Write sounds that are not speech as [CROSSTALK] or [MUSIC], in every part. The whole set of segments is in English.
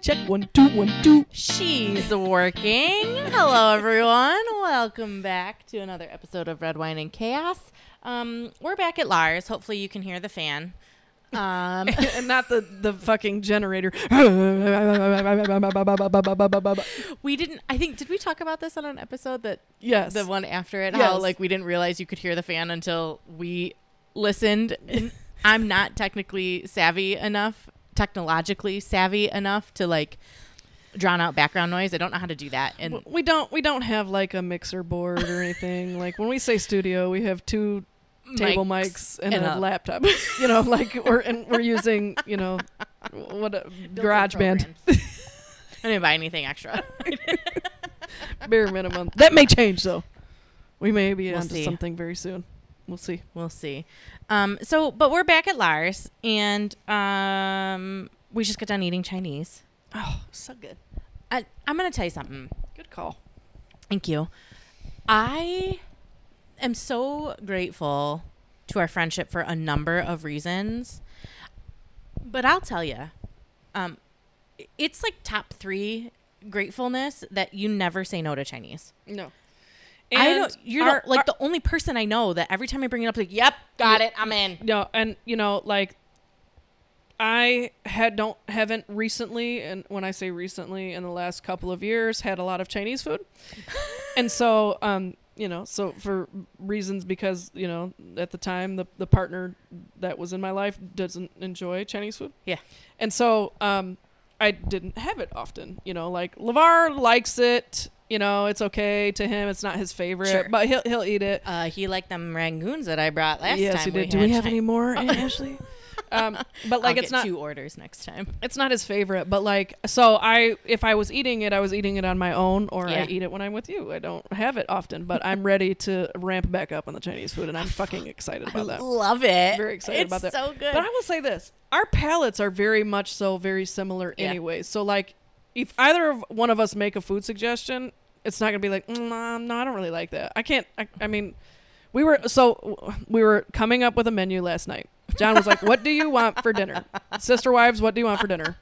check one two one two. She's working. Hello, everyone. Welcome back to another episode of Red Wine and Chaos. Um, we're back at Lars. Hopefully, you can hear the fan. Um, [LAUGHS] and not the the fucking generator. we didn't. I think did we talk about this on an episode that yes. the one after it? Yes. How like we didn't realize you could hear the fan until we listened. I'm not technically savvy enough, technologically savvy enough to like drown out background noise. I don't know how to do that. And we don't we don't have like a mixer board or anything. like when we say studio, we have two table mics, and, and a, a- laptop. [LAUGHS] you know, like we're and we're using you know what a garage band. [LAUGHS] I didn't buy anything extra. [LAUGHS] bare minimum. That may change though. We may be We'll onto see. something very soon. We'll see. we'll see. Um, so, but we're back at Lars, and um, we just got done eating Chinese. Oh, so good. I, I'm gonna tell you something. Good call. Thank you. I am so grateful to our friendship for a number of reasons. But I'll tell you, um, it's like top three gratefulness that you never say no to Chinese. No. I don't. You're our- the, like our- the only person I know that every time I bring it up, like, "Yep, got it, I'm in." No, and you know, like I had don't haven't recently, and when I say recently, in the last couple of years, had a lot of Chinese food, [LAUGHS] and so um, you know, so for reasons because you know, at the time the the partner that was in my life doesn't enjoy Chinese food, Yeah. and so um, I didn't have it often. You know, like Lavar likes it. You know, it's okay to him. It's not his favorite, Sure. but he'll he'll eat it. Uh, he liked them rangoons that I brought last yes, time. he did. We Do we have Chi- any more, [LAUGHS] Ashley? Um, but like I'll it's get not two orders next time. it's not his favorite. But like so, I if I was eating it, I was eating it on my own, or I eat it when I'm with you. I don't have it often, but I'm ready to ramp back up on the Chinese food, and I'm [LAUGHS] fucking excited about that. Love it. Very excited it's about that. So good. But I will say this: our palates are very much so very similar, Yeah. anyway. So like, if either of one of us make a food suggestion, it's not gonna be like, mm, no, I don't really like that. I can't. I, I mean, we were so we were coming up with a menu last night. John was like, "What do you want for dinner, sister wives? What do you want for dinner?"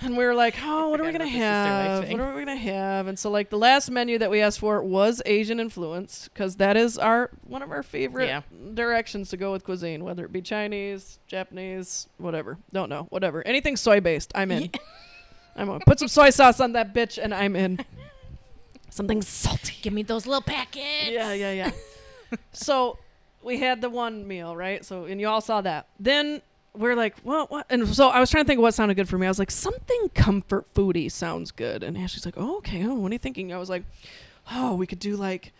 And we were like, "Oh, what are we gonna about the sister wife have? What are we gonna have?" And so, like, the last menu that we asked for was Asian influence because that is our one of our favorite Yeah. directions to go with cuisine, whether it be Chinese, Japanese, whatever. Don't know, whatever. Anything soy based, I'm in. [LAUGHS] I'm on. Put some soy sauce on that bitch, and I'm in. [LAUGHS] Something salty. Give me those little packets. Yeah, yeah, yeah. [LAUGHS] so we had the one meal, right? So and you all saw that. Then we're like, well, what? And so I was trying to think of what sounded good for me. I was like, something comfort foody sounds good. And Ashley's like, oh, okay. Oh, what are you thinking? I was like, oh, we could do like.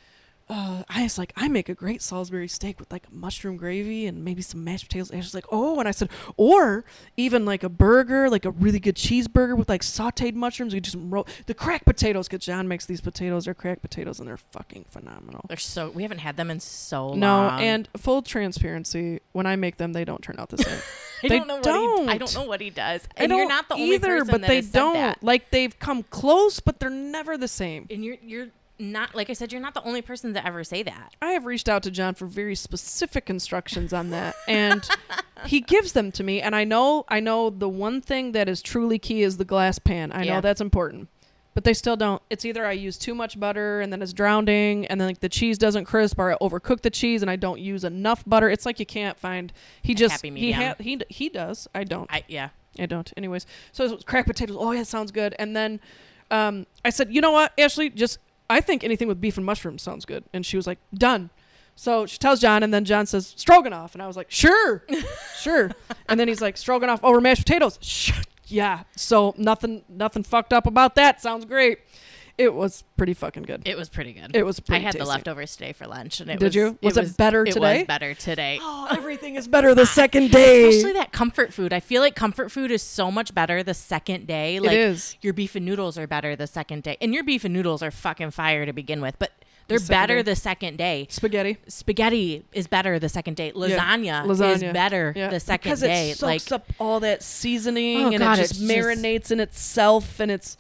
Uh, I was like, I make a great Salisbury steak with like mushroom gravy and maybe some mashed potatoes. And she's like, oh, and I said, or even like a burger, like a really good cheeseburger with like sautéed mushrooms. We do some ro- the cracked potatoes because John makes these potatoes. They're cracked potatoes and they're fucking phenomenal. They're so. We haven't had them in so long. No, and full transparency, when I make them, they don't turn out the same. [LAUGHS] I they don't know what he. I don't. don't know what he does. And you're not the only either, person but that they don't. Like they've come close, but they're never the same. And you're you're not like I said. You're not the only person to ever say that. I have reached out to John for very specific instructions on that, and he gives them to me. And I know, I know the one thing that is truly key is the glass pan. I Yeah. know that's important, but they still don't. It's either I use too much butter and then it's drowning, and then like the cheese doesn't crisp, or I overcook the cheese and I don't use enough butter. It's like you can't find. He just happy he ha- he he does. I don't. I yeah. I don't. Anyways, so it was cracked potatoes. Oh yeah, sounds good. And then um, I said, you know what, Ashley, just I think anything with beef and mushrooms sounds good. And she was like, done. So she tells John, and then John says stroganoff, and I was like, sure, [LAUGHS] sure. And then he's like stroganoff over mashed potatoes. Yeah. So nothing nothing fucked up about that. Sounds great. It was pretty fucking good. It was pretty good. It was I pretty had the leftovers today for lunch, and it Did was, you? Was it better today? it was better today. [GASPS] Oh, everything is better the ah, second day. Especially that comfort food. I feel like comfort food is so much better the second day. Like is. your beef and noodles are better the second day. And your beef and noodles are fucking fire to begin with, but they're second better day. the second day. Spaghetti. Spaghetti is better the second day. Lasagna, is Lasagna. better Yeah. the second because day. it soaks up all that seasoning Oh, and God, it just just- marinates in itself and it's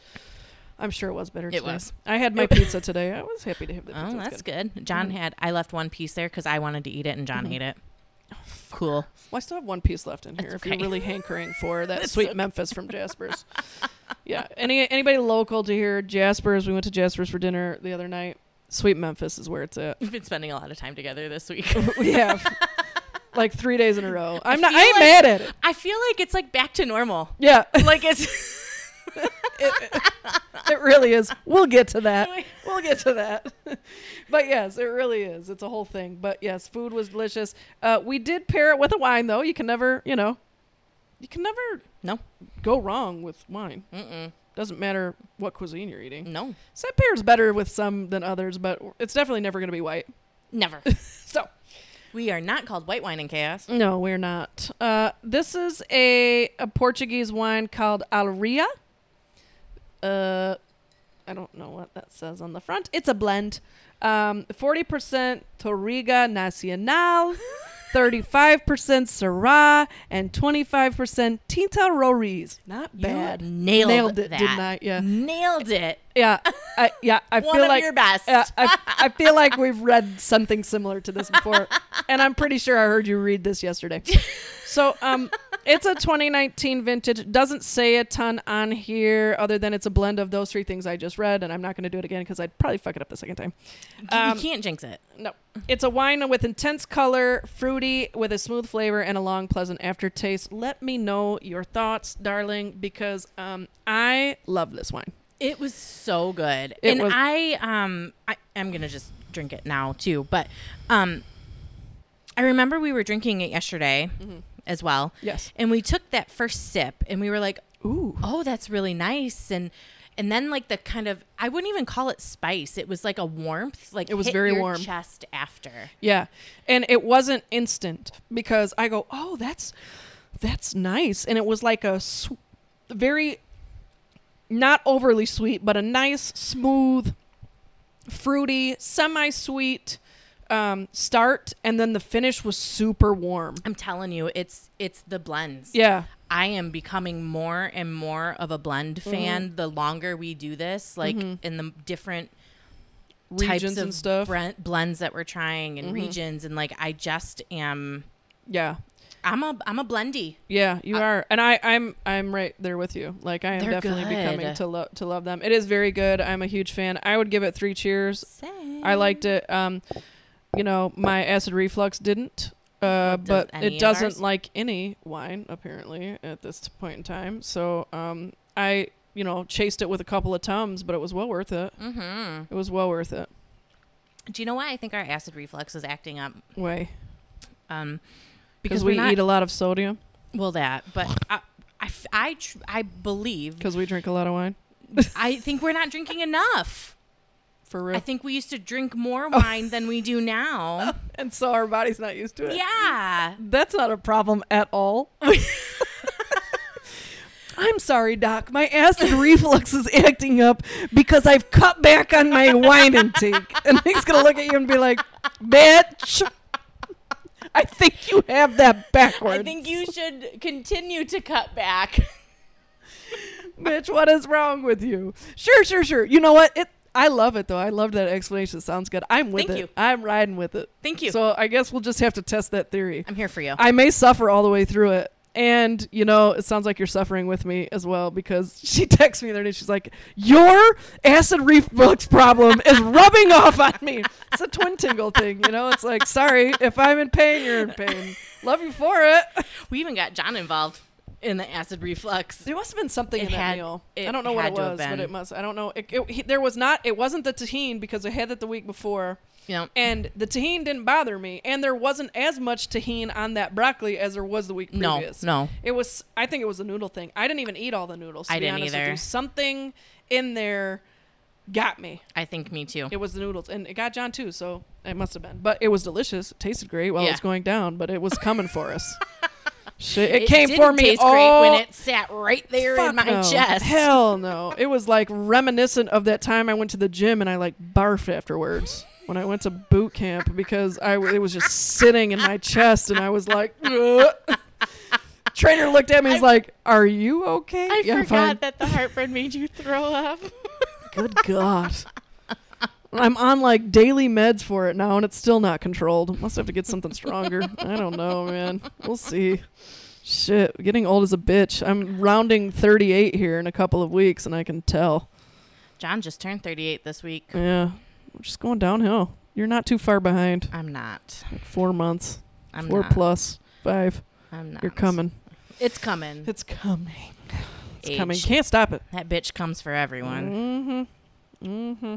I'm sure it was better It today. was. I had my pizza today. I was happy to have the pizza. Oh, that's good. John Mhm. had I left one piece there because I wanted to eat it and John Mhm. ate it. Cool. Well, I still have one piece left in here That's if you're really hankering for [LAUGHS] that sweet okay. Memphis from [LAUGHS] Jasper's. yeah. Any anybody local to here, Jasper's, we went to Jasper's for dinner the other night. Sweet Memphis is where it's at. We've been spending a lot of time together this week. [LAUGHS] we have like three days in a row. I'm not I ain't like- mad at it. I feel like it's like back to normal. Yeah. Like it's [LAUGHS] It really is. We'll get to that. [LAUGHS] We'll get to that. [LAUGHS] but yes, it really is. It's a whole thing. But yes, food was delicious. Uh, we did pair it with a wine, though. You can never, you know, you can never no. go wrong with wine. Mm-mm. Doesn't matter what cuisine you're eating. No. So it pairs better with some than others, but it's definitely never going to be white. Never. So we are not called white wine in chaos. no, we're not. Uh, this is a, a Portuguese wine called Alria. Uh, I don't know what that says on the front. It's a blend. Um, 40% Touriga Nacional, [LAUGHS] 35% Syrah, and 25% Tinta Roriz. Not bad. You nailed, Nailed it, that. didn't I? Yeah. Nailed it. Yeah, I, yeah. I [LAUGHS] One feel of like your best. Yeah, I, I [LAUGHS] feel like we've read something similar to this before, and I'm pretty sure I heard you read this yesterday. So, um, it's a 2019 vintage. Doesn't say a ton on here, other than it's a blend of those three things I just read, and I'm not going to do it again because I'd probably fuck it up the second time. Um, you can't jinx it. No, it's a wine with intense color, fruity, with a smooth flavor and a long, pleasant aftertaste. Let me know your thoughts, darling, because um, I love this wine. It was so good. It and was- I um I am going to just drink it now too, but um I remember we were drinking it yesterday as well. Yes. And we took that first sip and we were like, Ooh. "Oh, that's really nice." And and then like the kind of I wouldn't even call it spice. It was like a warmth, like It was very your warm. chest after. Yeah, and it wasn't instant because I go, oh, that's that's nice, and it was like a sw- very not overly sweet, but a nice, smooth, fruity, semi-sweet um, start, and then the finish was super warm. I'm telling you, it's it's the blends. Yeah, I am becoming more and more of a blend Mm-hmm. fan the longer we do this, like in the different types regions of and stuff. blends that we're trying and Mhm. regions and like I just am Yeah, I'm a I'm a blendy. yeah, you I- are, and I, I'm, I'm right there with you. Like I am definitely becoming to love to love them. It is very good. I'm a huge fan. I would give it three cheers. Same. I liked it. Um, you know, my acid reflux didn't. Uh, but it doesn't ours? like any wine apparently at this point in time. So um, I you know chased it with a couple of tums, but it was well worth it. Mm-hmm. It was well worth it. Do you know why I think our acid reflux is acting up? Way Um, because we not, eat a lot of sodium well that, but I, tr- I believe because we drink a lot of wine. I think we're not drinking enough. For real. I think we used to drink more oh. wine than we do now. [LAUGHS] and so our body's not used to it. yeah. That's not a problem at all. [LAUGHS] [LAUGHS] I'm sorry, Doc. My acid reflux is acting up because I've cut back on my wine intake. And he's going to look at you and be like, bitch, I think you have that backwards. I think you should continue to cut back. bitch, what is wrong with you? Sure, sure, sure. You know what? It. I love it, though. I love that explanation. It sounds good. I'm with Thank it. you. I'm riding with it. Thank you. So I guess we'll just have to test that theory. I'm here for you. I may suffer all the way through it. And, you know, it sounds like you're suffering with me as well because [LAUGHS] she texts me the other day. She's like, Your acid reflux problem is rubbing off on me. It's a twin tingle thing, you know? It's like, sorry, if I'm in pain, you're in pain. Love you for it. we even got John involved. In the acid reflux. There must have been something It in that had- meal. I don't know what it was, but it must. I don't know. It, it, he- there was not. It wasn't the tahine because I had it the week before, know, and the tahine didn't bother me, and there wasn't as much tahine on that broccoli as there was the week previous. no. no. It was. I think it was the noodle thing. I didn't even eat all the noodles. To I be didn't either. Something in there got me. I think me too. It was the noodles, and it got John too. So it must have been. But it was delicious. It tasted great while it was going down, but it was coming for us. [LAUGHS] Shit, it, came didn't for me. Taste all great when it sat right there Fuck in my no. chest. Hell no. It was like reminiscent of that time I went to the gym and I like barfed afterwards when I went to boot camp because I it was just sitting in my chest and I was like, "Ugh." [LAUGHS] Trainer looked at me. He's I- like, "Are you okay?" I "Yeah, forgot fine." that the heartburn made you throw up. [LAUGHS] Good God. I'm on like daily meds for it now, and it's still not controlled. Must have to get something stronger. [LAUGHS] I don't know, man. We'll see. Shit, getting old as a bitch. I'm rounding 38 here in a couple of weeks, and I can tell. John just turned 38 this week. Yeah, we're just going downhill. You're not too far behind. I'm not. Like four months, I'm four not. plus five. I'm not. You're coming. It's coming. It's coming. It's Age. coming. Can't stop it. That bitch comes for everyone. Mm-hmm. Mm-hmm.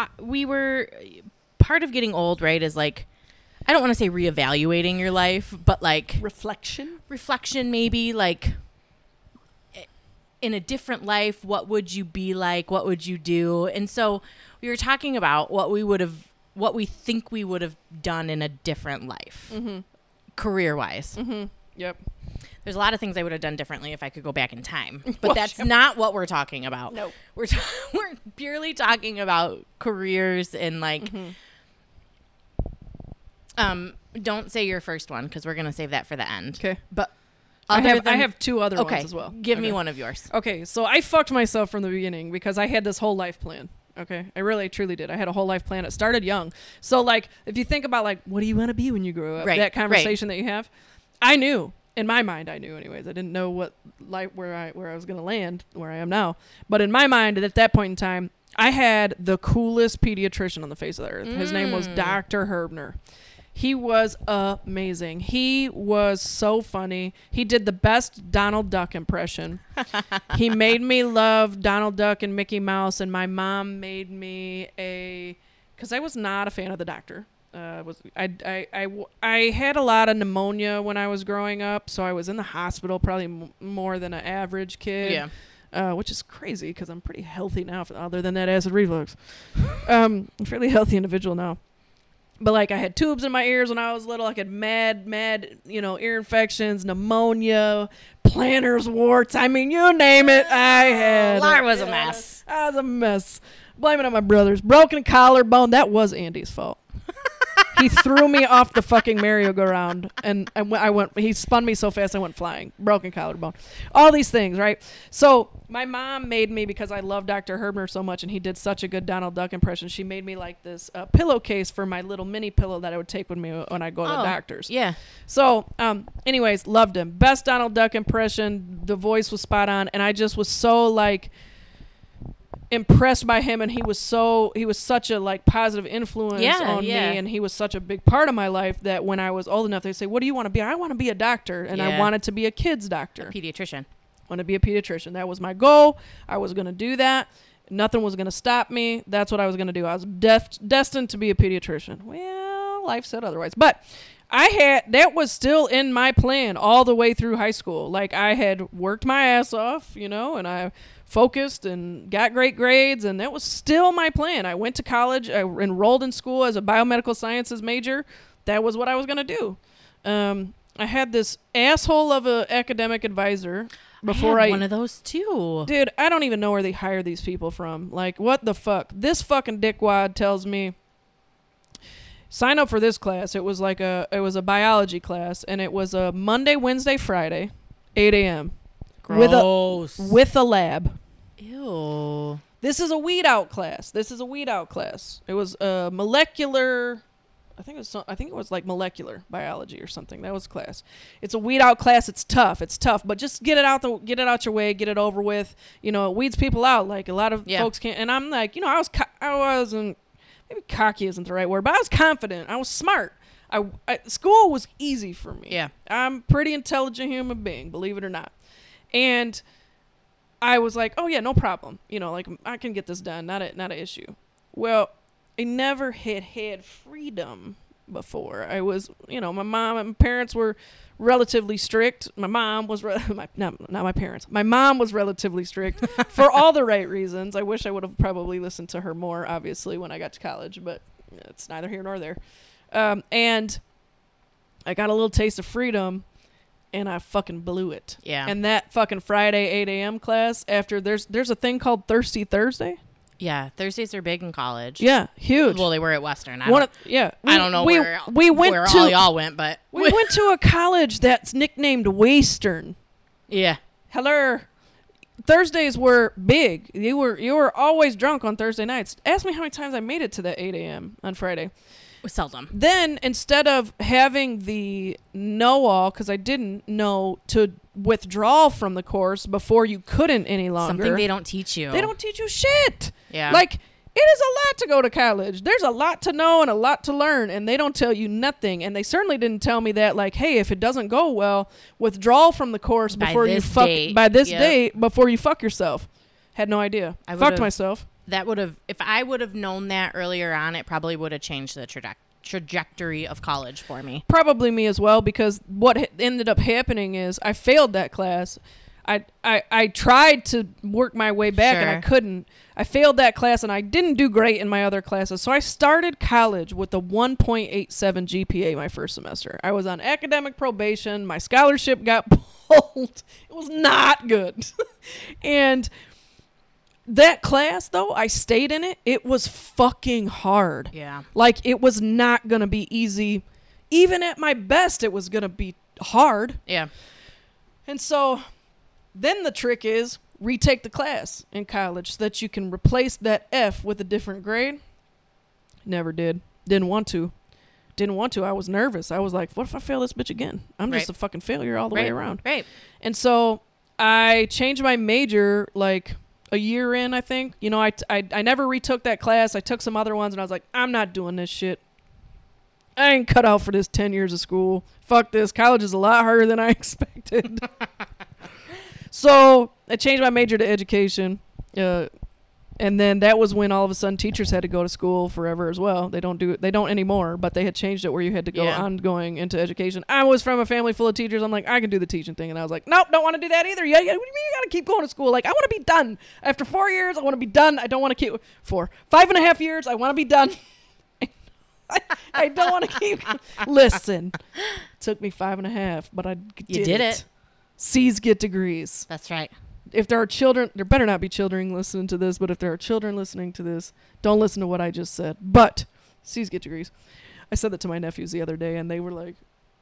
I, we were part of getting old, right? Is like I don't want to say reevaluating your life, but like Reflection. reflection, maybe like in a different life, what would you be like? What would you do? And so we were talking about what we would have, what we think we would have done in a different life, mm-hmm. career wise. Mm-hmm. Yep. There's a lot of things I would have done differently if I could go back in time, [LAUGHS] but Well, that's sure. not what we're talking about. No. we're ta- [LAUGHS] we're purely talking about careers and like. Mm-hmm. Um, don't say your first one because we're gonna save that for the end. Okay. but I have, I have two other okay, ones as well. Give me one of yours. Okay, so I fucked myself from the beginning because I had this whole life plan. Okay, I really truly did. I had a whole life plan. It started young. So like, if you think about like, what do you want to be when you grow up? Right, That right. conversation that you have, I knew in my mind. I knew anyways. I didn't know what life where I where I was gonna land where I am now. But in my mind, at that point in time, I had the coolest pediatrician on the face of the earth. His name Mm. was Doctor Herbner. He was amazing. He was so funny. He did the best Donald Duck impression. [LAUGHS] he made me love Donald Duck and Mickey Mouse, and my mom made me a because I was not a fan of the doctor. Uh, was I, I, I, I had a lot of pneumonia when I was growing up, so I was in the hospital probably m- more than an average kid. Yeah. Uh, which is crazy because I'm pretty healthy now, other than that acid reflux. [LAUGHS] um, I'm a fairly healthy individual now. But like I had tubes in my ears when I was little. I had mad, mad, you know, ear infections, pneumonia, planters warts. I mean, you name it, I had. It. was a mess. I was a mess. Blame it on my brothers. Broken collarbone. That was Andy's fault. He threw me off the fucking merry-go-round, and I went, I went. He spun me so fast I went flying. Broken collarbone. All these things, right? So my mom made me because I love Dr. Herbner so much, and he did such a good Donald Duck impression. She made me like this uh, pillowcase for my little mini pillow that I would take with me when I go to the Oh, doctors. Yeah. So, um, anyways, loved him. Best Donald Duck impression. The voice was spot on, and I just was so like impressed by him, and he was so he was such a like positive influence Yeah, on yeah. me, and he was such a big part of my life that when I was old enough, they say, "What do you want to be?" I want to be a doctor, and I wanted to be a kids doctor. a Pediatrician. want to be a pediatrician. That was my goal. I was going to do that. Nothing was going to stop me. That's what I was going to do. I was def- destined to be a pediatrician. Well, life said otherwise. But I had that was still in my plan all the way through high school. Like I had worked my ass off, you know, and I focused and got great grades and that was still my plan. I went to college, I enrolled in school as a biomedical sciences major. That was what I was going to do. Um, I had this asshole of a academic advisor before I I, one of those too. dude, I don't even know where they hire these people from. Like, what the fuck? This fucking dickwad tells me sign up for this class. It was like a it was a biology class, and it was a Monday, Wednesday, Friday, eight a.m. with a with a lab. Ew. This is a weed out class. This is a weed out class. It was a molecular. I think it was. some- I think it was like molecular biology or something. That was class. It's a weed out class. It's tough. It's tough, but just get it out the get it out your way. Get it over with. You know, it weeds people out. Like a lot of Yeah. folks can't. And I'm like, you know, I was co- I wasn't maybe cocky isn't the right word, but I was confident. I was smart. I, I school was easy for me. Yeah. I'm pretty intelligent human being, believe it or not. And I was like, "Oh yeah, no problem. You know, like I can get this done. Not a not an issue." Well, I never had had freedom before. I was, you know, my mom and my parents were relatively strict. My mom was re- [LAUGHS] my not not my parents. My mom was relatively strict [LAUGHS] for all the right reasons. I wish I would have probably listened to her more, obviously, when I got to college, but it's neither here nor there. Um, and I got a little taste of freedom and I fucking blew it. Yeah. And that fucking Friday 8 a.m. class after there's there's a thing called Thirsty Thursday. Yeah, Thursdays are big in college. Yeah, huge. Well, they were at Western. I One don't, yeah. I don't know we, where we went where to all y'all went, but [LAUGHS] we went to a college that's nicknamed Western. yeah, Hello. Thursdays were big. You were you were always drunk on Thursday nights. Ask me how many times I made it to that 8 a.m. on Friday. Seldom. Then instead of having the know all, because I didn't know to withdraw from the course before you couldn't any longer. Something they don't teach you. They don't teach you shit. Yeah. Like it is a lot to go to college. There's a lot to know and a lot to learn, and they don't tell you nothing. And they certainly didn't tell me that, like, hey, if it doesn't go well, withdraw from the course By before you fuck date. by this Yep. date before you fuck yourself. Had no idea. I Fucked myself. That would have, if I would have known that earlier on, it probably would have changed the traje- trajectory of college for me. Probably me as well because what ha- ended up happening is I failed that class. I, I, I tried to work my way back and I couldn't. I failed that class and I didn't do great in my other classes. So I started college with a 1.87 GPA my first semester. I was on academic probation. My scholarship got [LAUGHS] pulled. It was not good. [LAUGHS] and that class though, I stayed in it. It was fucking hard. Yeah. Like it was not going to be easy. Even at my best it was going to be hard. Yeah. And so then the trick is retake the class in college so that you can replace that F with a different grade. Never did. Didn't want to. Didn't want to. I was nervous. I was like, what if I fail this bitch again? I'm just a fucking failure all the way around. Right. And so I changed my major like a year in, I think. You know, I, I, I never retook that class. I took some other ones and I was like, I'm not doing this shit. I ain't cut out for this 10 years of school. Fuck this. College is a lot harder than I [LAUGHS] expected. [LAUGHS] so I changed my major to education. Uh, and then that was when all of a sudden teachers had to go to school forever as well. They don't do it. They don't anymore, but they had changed it where you had to go Yeah. ongoing into education. I was from a family full of teachers. I'm like, I can do the teaching thing, and I was like, nope, don't want to do that either. Yeah, yeah. What do you mean you got to keep going to school? Like, I want to be done after four years. I want to be done. I don't want to keep four, five and a half years. I want to be done. I, [LAUGHS] I don't want to keep. Listen, took me five and a half, but I did You did it. C's get degrees That's right. If there are children, there better not be children listening to this, but if there are children listening to this, don't listen to what I just said. But C's get degrees. I said that to my nephews the other day, and they were like,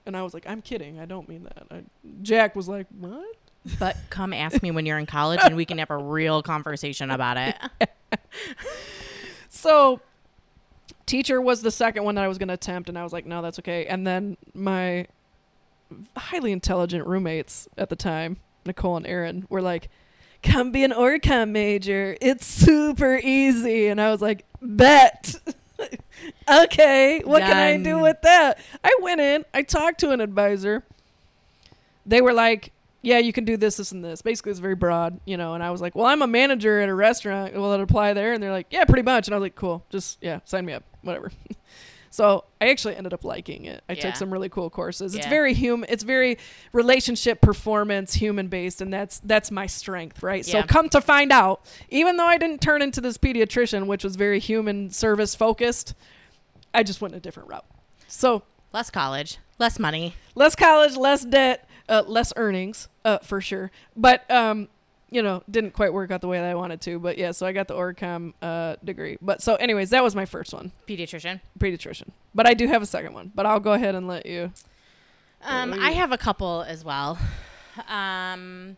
and I was like, I'm kidding. I don't mean that. I, Jack was like, what? But come ask me when you're in college and we can have a real conversation about it. [LAUGHS] So, teacher was the second one that I was going to attempt, and I was like, no, that's okay. And then my highly intelligent roommates at the time, Nicole and Aaron, were like, come be an Orcom major. It's super easy. And I was like, bet. [LAUGHS] okay, what can I do with that? I went in, I talked to an advisor. They were like, yeah, you can do this, this, and this. Basically, it's very broad, you know. And I was like, well, I'm a manager at a restaurant. Will it apply there? And they're like, yeah, pretty much. And I was like, cool, just yeah, sign me up, whatever. [LAUGHS] so I actually ended up liking it. I Yeah. took some really cool courses. It's Yeah. very human. It's very relationship, performance, human based, and that's that's my strength, right? So come to find out, even though I didn't turn into this pediatrician, which was very human service focused, I just went a different route. So Less college, less money. less college, less debt, uh, less earnings, uh, for sure. But um, you know, didn't quite work out the way that I wanted to. But yeah, so I got the OrCom uh degree. But so, anyways, that was my first one, Pediatrician. pediatrician. But I do have a second one. But I'll go ahead and let you. Um, I have a couple as well. Um,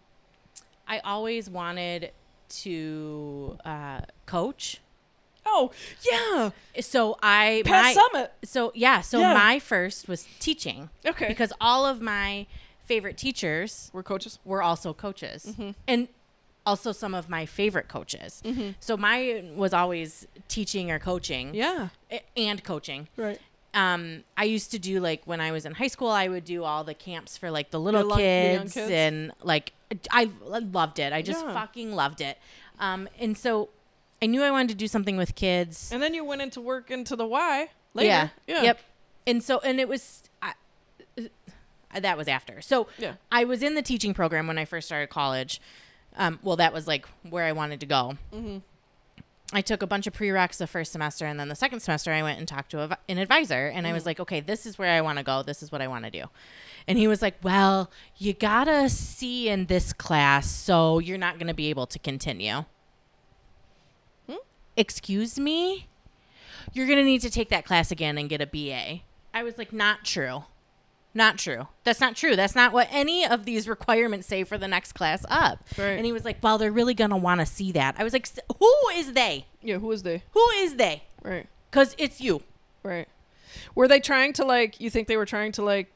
I always wanted to uh, coach. Oh yeah, So I Pat my, Summitt. So yeah, so Yeah. my first was teaching. Okay. Because all of my favorite teachers We're coaches. were also coaches, Mm-hmm. and also some of my favorite coaches. So mine was always teaching or coaching. Yeah. And coaching. Right. um I used to do like when I was in high school I would do all the camps for like the little long- the kids, kids? and like I, I loved it. I just Yeah. fucking loved it. Um and so I knew I wanted to do something with kids. And then you went into work into the Y later. Yeah. Yeah. Yep. And so and it was I, uh, that was after. So Yeah. I was in the teaching program when I first started college. Um, well, that was like where I wanted to go. Mm-hmm. I took a bunch of prereqs the first semester, and then the second semester, I went and talked to a, an advisor, and I was like, "Okay, this is where I want to go. This is what I want to do." And he was like, "Well, you got to see in this class, so you're not going to be able to continue." Excuse me? You're going to need to take that class again and get a BA. I was like, "Not true." Not true. That's not true. That's not what any of these requirements say for the next class up. Right. And he was like, "Well, they're really gonna want to see that." I was like, "S- "Who is they? Yeah. who is they? Who is they? Right. Because it's you." Right. Were they trying to like? You think they were trying to like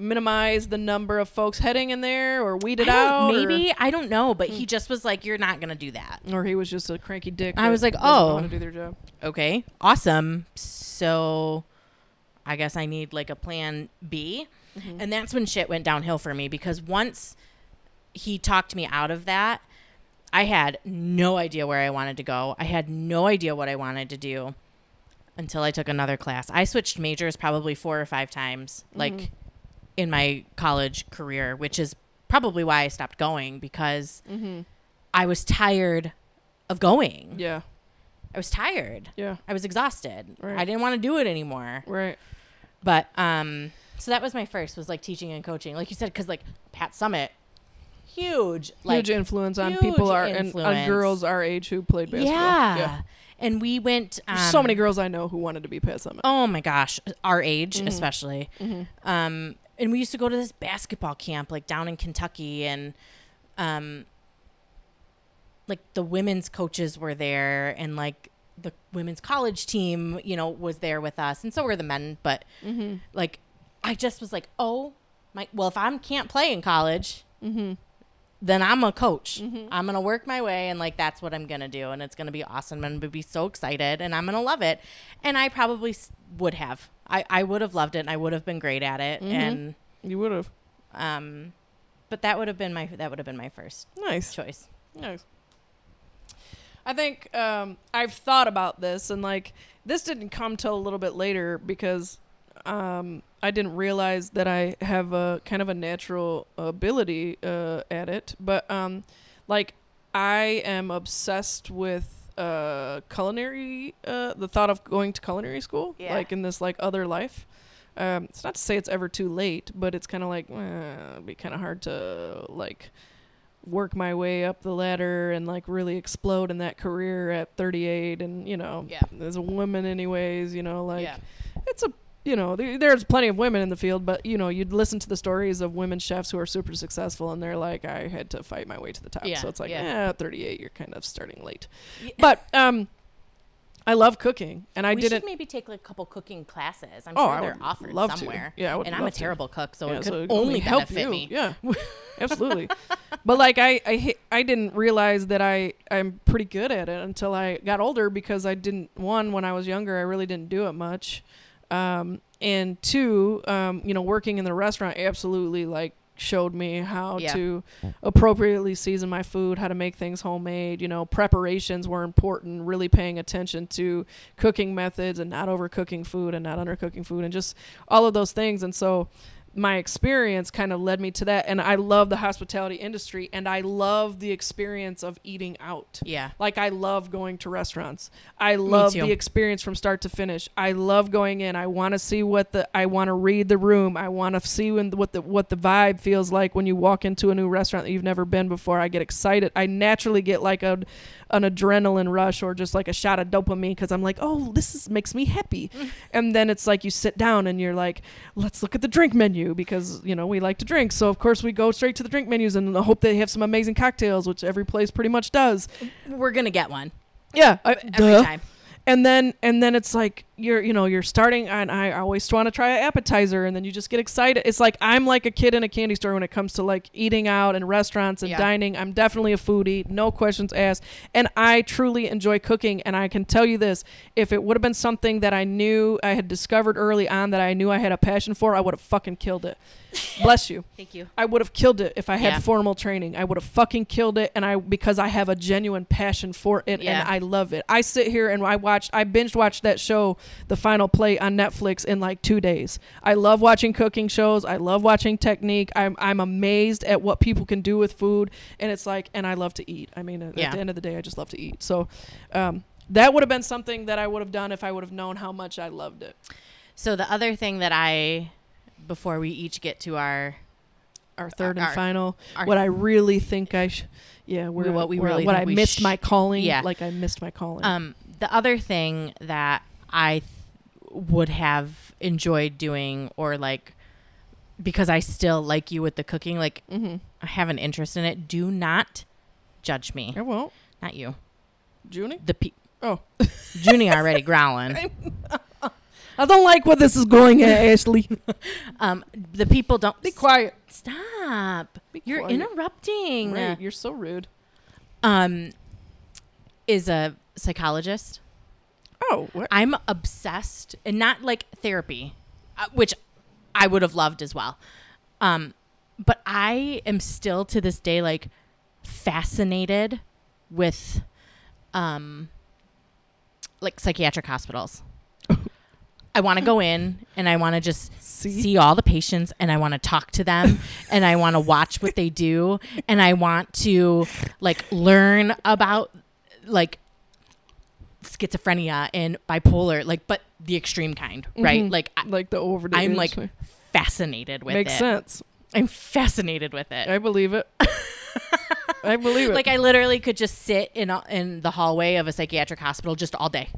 minimize the number of folks heading in there, or weed it out? or- Hmm. maybe I don't know, but he just was like, "You're not gonna do that." or he was just a cranky dick. I was like, oh. how to do their job. Okay, awesome. So, I guess I need like a plan B, Mm-hmm. and that's when shit went downhill for me because once he talked me out of that, I had no idea where I wanted to go. I had no idea what I wanted to do until I took another class. I switched majors probably four or five times, Mm-hmm. like in my college career, which is probably why I stopped going because I was tired of going. Yeah. I was tired. Yeah. I was exhausted. Right. I didn't want to do it anymore. Right. But um so that was my first was like teaching and coaching. Like you said cuz like Pat Summitt huge like huge influence on huge people our and on girls our age who played basketball. yeah. And we went um, so many girls I know who wanted to be Pat Summitt. Oh my gosh, our age Mm-hmm. especially. Um, and we used to go to this basketball camp like down in Kentucky, and um, like the women's coaches were there, and like the women's college team, you know, was there with us, and so were the men. But Mm-hmm. like, I just was like, oh my, well, if I can't play in college. Mm-hmm. Then I'm a coach. I'm gonna work my way, and like that's what I'm gonna do, and it's gonna be awesome. I'm gonna be so excited, and I'm gonna love it. And I probably s- would have. I, I would have loved it, and I would have been great at it. Mm-hmm. And You would have. um, but that would have been my that would have been my first Nice. choice. Nice. I think um, I've thought about this, and like this didn't come till a little bit later because um, I didn't realize that I have a kind of a natural ability uh, at it. But um, like I am obsessed with uh, culinary. Uh, the thought of going to culinary school, Yeah. like in this like other life. Um, it's not to say it's ever too late, but it's kind of like eh, it'd be kind of hard to like work my way up the ladder and like really explode in that career at 38 and you know Yeah. as a woman anyways you know like Yeah. it's a you know there, there's plenty of women in the field but you know you'd listen to the stories of women chefs who are super successful and they're like i had to fight my way to the top Yeah, so it's like yeah. yeah 38 you're kind of starting late but um i love cooking and i we didn't should maybe take like a couple cooking classes. I'm Oh, sure I they're offered love to. somewhere. Yeah, I would and I'm a to. terrible cook, so Yeah, it could so only help you. me. Yeah, [LAUGHS] absolutely. but like I, I, I didn't realize that I, I'm pretty good at it until I got older because I didn't one when I was younger I really didn't do it much, um, and two, um, you know, working in the restaurant absolutely like showed me how Yeah. to appropriately season my food, how to make things homemade. You know, preparations were important. Really paying attention to cooking methods and not overcooking food and not undercooking food and just all of those things. And so my experience kind of led me to that and I love the hospitality industry and I love the experience of eating out. Yeah. Like I love going to restaurants. I love the experience from start to finish. I love going in. I want to see what the I want to read the room. I want to see when, what the what the vibe feels like when you walk into a new restaurant that you've never been before. I get excited. I naturally get like a an adrenaline rush or just like a shot of dopamine because I'm like, oh, this is, makes me happy. [LAUGHS] and then it's like you sit down and you're like, let's look at the drink menu because you know we like to drink. So of course we go straight to the drink menus and hope they have some amazing cocktails, which every place pretty much does. We're gonna get one Yeah, I, every duh. time. And then and then it's like you're you know you're starting and I always want to try an appetizer and then you just get excited. It's like I'm like a kid in a candy store when it comes to like eating out and restaurants and Yeah. dining. I'm definitely a foodie, no questions asked. And I truly enjoy cooking and I can tell you this, if it would have been something that I knew I had discovered early on that I knew I had a passion for, I would have fucking killed it. [LAUGHS] Bless you. Thank you. I would have killed it if I had Yeah. formal training. I would have fucking killed it, and I because I have a genuine passion for it, Yeah. and I love it. I sit here and I watch. I binge watched that show, The Final Plate, on Netflix in like two days. I love watching cooking shows. I love watching technique. I'm I'm amazed at what people can do with food, and it's like, and I love to eat. I mean, at Yeah. the end of the day, I just love to eat. So, um, that would have been something that I would have done if I would have known how much I loved it. So the other thing that I, before we each get to our, our third and final. our- what I really think I sh- yeah, we're, what we we're- really what I missed sh- my calling. Yeah. like I missed my calling. um, the other thing that I th- would have enjoyed doing, or like, because I still like you with the cooking, like mm-hmm. I have an interest in it. Do not judge me, I won't, not you. Junie. The pe- Oh, [LAUGHS] Junie already growling. [LAUGHS] I don't like where this is going at, Ashley. [LAUGHS] Um, the people don't Be quiet. Stop. Be You're quiet. interrupting. Right, you're so rude. Um, is a psychologist. Oh, what? I'm obsessed, and not like therapy, uh, which I would have loved as well. Um, but I am still to this day like fascinated with, um, like psychiatric hospitals. [LAUGHS] I want to go in and I want to just See? see all the patients and I want to talk to them [LAUGHS] and I want to watch what they do and I want to like learn about like schizophrenia and bipolar like but the extreme kind right Mhm. like I, like the over. i'm like fascinated with makes it Makes sense. i'm fascinated with it I believe it. I believe [LAUGHS] it. like i literally could just sit in a, in the hallway of a psychiatric hospital just all day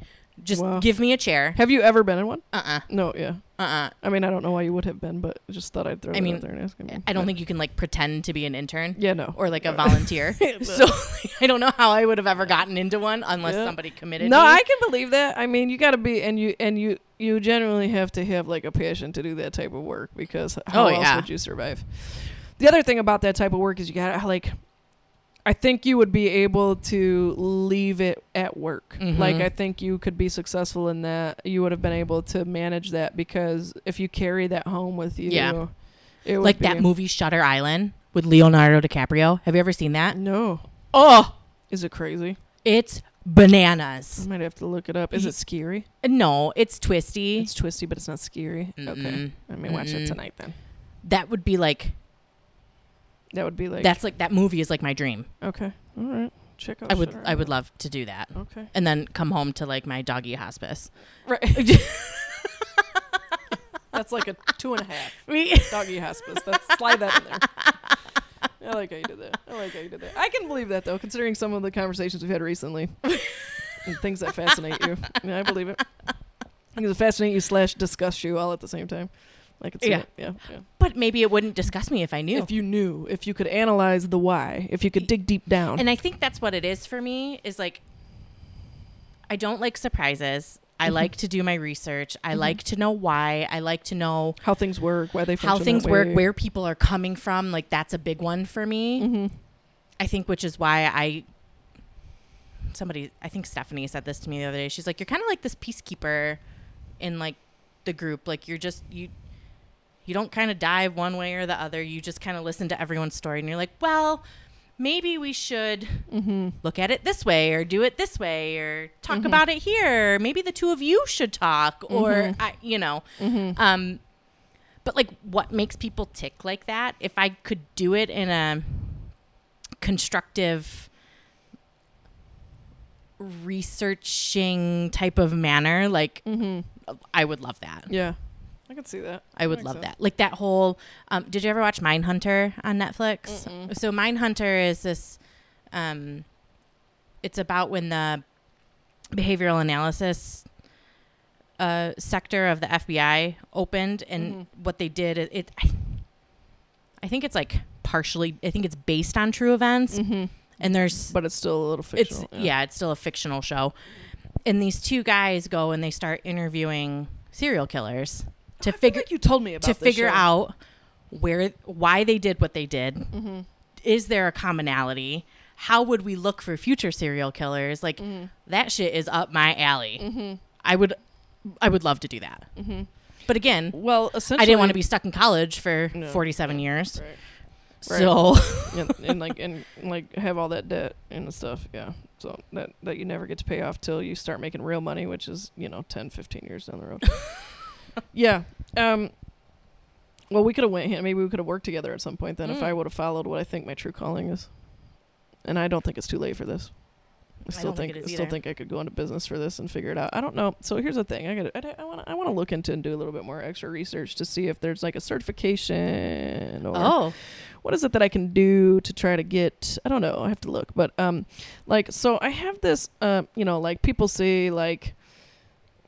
just Wow. give me a chair have you ever been in one? uh-uh No, yeah. Uh-uh I mean, I don't know why you would have been, but I just thought I'd throw I it mean, out there and ask him. i don't think you can like pretend to be an intern Yeah, no. or like a [LAUGHS] volunteer [LAUGHS] so [LAUGHS] i don't know how i would have ever gotten into one unless Yeah. somebody committed No. I can believe that. I mean, you got to be, and you and you you generally have to have like a passion to do that type of work because oh, how Oh, else yeah. would you survive? The other thing about that type of work is you got to like. I think you would be able to leave it at work. Like Mhm. I think you could be successful in that. You would have been able to manage that because if you carry that home with you, Yeah. it would like be, that movie Shutter Island with Leonardo DiCaprio. Have you ever seen that? No, Oh, is it crazy? it's bananas. I might have to look it up. Is it scary? No, it's twisty. It's twisty, but it's not scary. Okay, Mm-mm. I may watch it Mm-mm. tonight then. that would be like That would be like that's like that movie is like my dream. Okay. All right. Check out. I would I would love to do that. Okay. And then come home to like my doggy hospice. Right. [LAUGHS] That's like a two and a half [LAUGHS] We doggy hospice. That's slide that in there. I like how you did that. I like how you did that. I can believe that though, considering some of the conversations we've had recently [LAUGHS] and things that fascinate you. Yeah, I believe it. Things that fascinate you slash disgust you all at the same time. I could see Yeah. it. Yeah. Yeah. but maybe it wouldn't disgust me if I knew. If you knew, if you could analyze the why, if you could dig deep down. and I think that's what it is for me is like I don't like surprises. I Mm-hmm. like to do my research. I like to know why. I like to know how things work, why they how things that work, where people are coming from. Like that's a big one for me. Mhm. I think, which is why I. Somebody, I think Stephanie said this to me the other day. She's like, "You're kind of like this peacekeeper in like the group. Like you're just you. You don't kind of dive one way or the other. You just kind of listen to everyone's story and you're like, well, maybe we should mm-hmm. look at it this way or do it this way or talk mm-hmm. about it here. Maybe the two of you should talk or, mm-hmm. I, you know. Um, but like what makes people tick like that? If I could do it in a constructive researching type of manner, like I would love that. Yeah, I can see that. I would love sense. that. Like that whole. Um, did you ever watch Mindhunter on Netflix? So Mindhunter is this. Um, it's about when the behavioral analysis uh, sector of the FBI opened, and what they did. It, it I, I think it's like partially. I think it's based on true events, and there's But it's still a little it's fictional. yeah. it's still a fictional show and these two guys go and they start interviewing serial killers to I figure like you told me about to figure show. out where why they did what they did. Mm-hmm. Is there a commonality? How would we look for future serial killers? Like mm-hmm. that shit is up my alley. Mm-hmm. I would i would love to do that. But again Well, essentially, i didn't want to be stuck in college for No, 47 years. Right. so [LAUGHS] and, and like and like have all that debt and stuff yeah. So that that you never get to pay off till you start making real money which is you know 10 15 years down the road [LAUGHS] yeah um well we could have went maybe we could have worked together at some point then if Mm. i would have followed what i think my true calling is and i don't think it's too late for this I I still don't think think, I still think I could go into business for this and figure it out. I don't know. So here's the thing. I got I, I want I want to look into and do a little bit more extra research to see if there's like a certification or oh what is it that I can do to try to get I don't know, I have to look. But um like so I have this uh you know, like people say like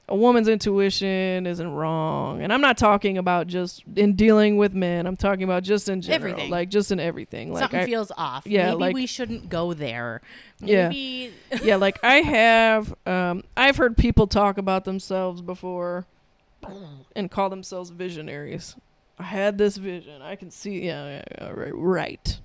a woman's intuition isn't wrong. And I'm not talking about just in dealing with men. I'm talking about just in general. Everything. Like just in everything. Like something I, feels off yeah, maybe like- we shouldn't go there Yeah. maybe [LAUGHS] yeah, like I have um I've heard people talk about themselves before and call themselves visionaries. I had this vision. I can see yeah, yeah, yeah right right.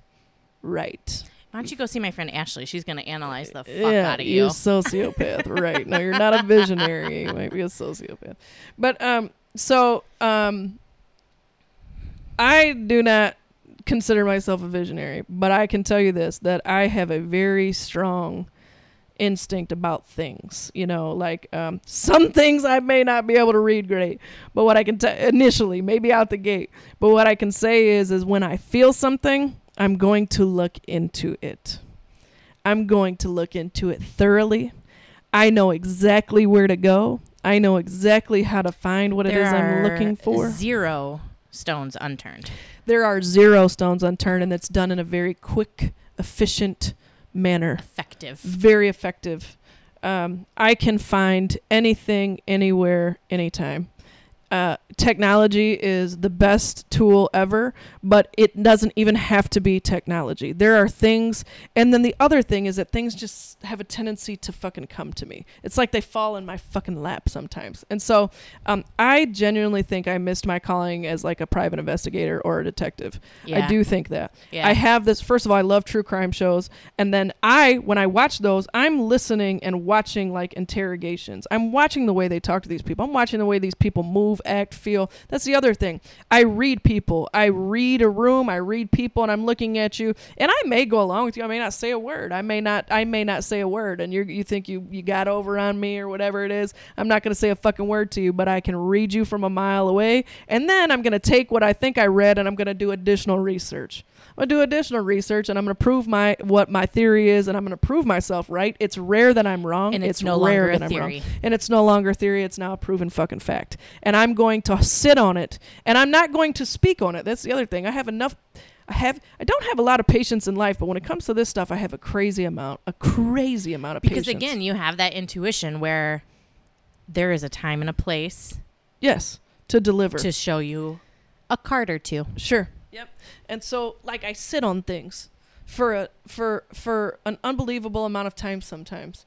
Right. Why don't you go see my friend Ashley? She's gonna analyze the fuck yeah, out of you. You're a sociopath, right? No, you're not a visionary. You might be a sociopath. But um, so um, I do not consider myself a visionary, but I can tell you this: that I have a very strong instinct about things. You know, like um, some things I may not be able to read great, but what I can tell initially, maybe out the gate, but what I can say is, is when I feel something, I'm going to look into it. I'm going to look into it thoroughly. I know exactly where to go. I know exactly how to find what it there is I'm looking for. Zero stones unturned. There are zero stones unturned, and it's done in a very quick, efficient manner. Effective. Very effective. Um, I can find anything, anywhere, anytime. Uh, technology is the best tool ever, but it doesn't even have to be technology. There are things, and then the other thing is that things just have a tendency to fucking come to me. It's like they fall in my fucking lap sometimes. And so um, I genuinely think I missed my calling as like a private investigator or a detective. I do think that. Yeah. I have this. First of all, I love true crime shows, and then I, when I watch those, I'm listening and watching like interrogations. I'm watching the way they talk to these people. I'm watching the way these people move, act, feel. That's the other thing. I read people. I read a room. I read people, and I'm looking at you. And I may go along with you. I may not say a word. I may not. I may not say a word, and you you think you you got over on me or whatever it is. I'm not to say a fucking word to you, but I can read you from a mile away, and then I'm to take what I think I read, and I'm to do additional research. I'm gonna do additional research, and I'm gonna prove my what my theory is, and I'm gonna prove myself right. It's rare that I'm wrong, And it's it's no rare longer a that I'm wrong, theory. and it's no longer theory. It's now a proven fucking fact, and I'm going to sit on it, and I'm not going to speak on it. That's the other thing. I have enough. I have. I don't have a lot of patience in life, but when it comes to this stuff, I have a crazy amount, a crazy amount of Because patience. Because again, you have that intuition where there is a time and a place yes, to deliver. to show you a card or two. Sure. Yep. And so like I sit on things for a for for an unbelievable amount of time sometimes.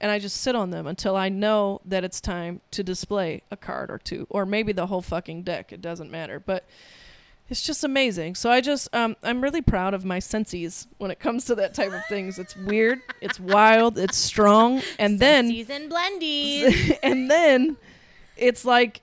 And I just sit on them until I know that it's time to display a card or two or maybe the whole fucking deck. It doesn't matter. But it's just amazing. So I just um I'm really proud of my senses when it comes to that type of things. It's weird, it's wild, it's strong, and then season blendies. [LAUGHS] and then it's like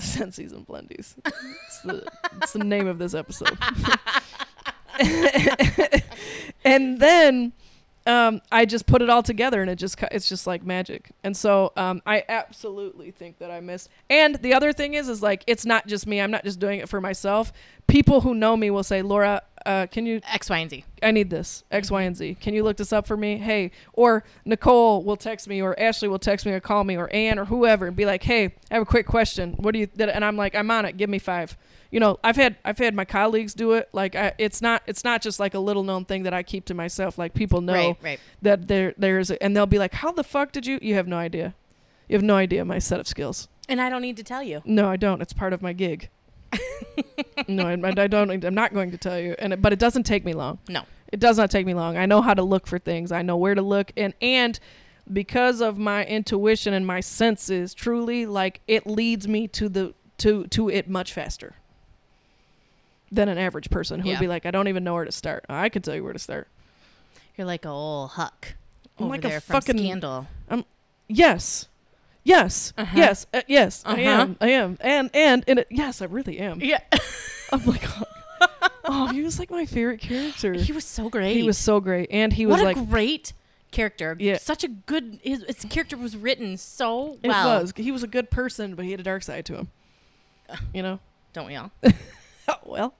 [LAUGHS] Sensies and Blendies. It's the, it's the name of this episode. [LAUGHS] and then um, I just put it all together, and it just it's just like magic. And so um, I absolutely think that I missed. And the other thing is, is like it's not just me. I'm not just doing it for myself. People who know me will say, Laura, uh, can you X, Y, and Z. I need this X, Y, and Z. Can you look this up for me? Hey, or Nicole will text me, or Ashley will text me, or call me, or Ann, or whoever, and be like, "Hey, I have a quick question. What do you?" That, and I'm like, "I'm on it. Give me five. You know, I've had I've had my colleagues do it. Like, I, it's not it's not just like a little known thing that I keep to myself. Like, people know Right, right. that there there's, a, and they'll be like, "How the fuck did you? You have no idea. You have no idea my set of skills. And I don't need to tell you. No, I don't. It's part of my gig. No, I, I don't. I'm not going to tell you. And it, but it doesn't take me long. No. It does not take me long. I know how to look for things. I know where to look and and because of my intuition and my senses, truly like it leads me to the to to it much faster than an average person who Yeah. would be like, I don't even know where to start. I can tell you where to start. You're like a old Huck I'm over like there a from fucking Scandal. Um, yes, yes, Uh-huh. yes, uh, yes. I Uh-huh. am. I am. And and and it, yes, I really am. Yeah. I'm [LAUGHS] like, oh, [LAUGHS] oh, he was like my favorite character. He was so great. He was so great, and he was what like, great character. Yeah. Such a good. His, his character was written so it well. was. He was a good person, but he had a dark side to him. You know. Don't we all? [LAUGHS] Well.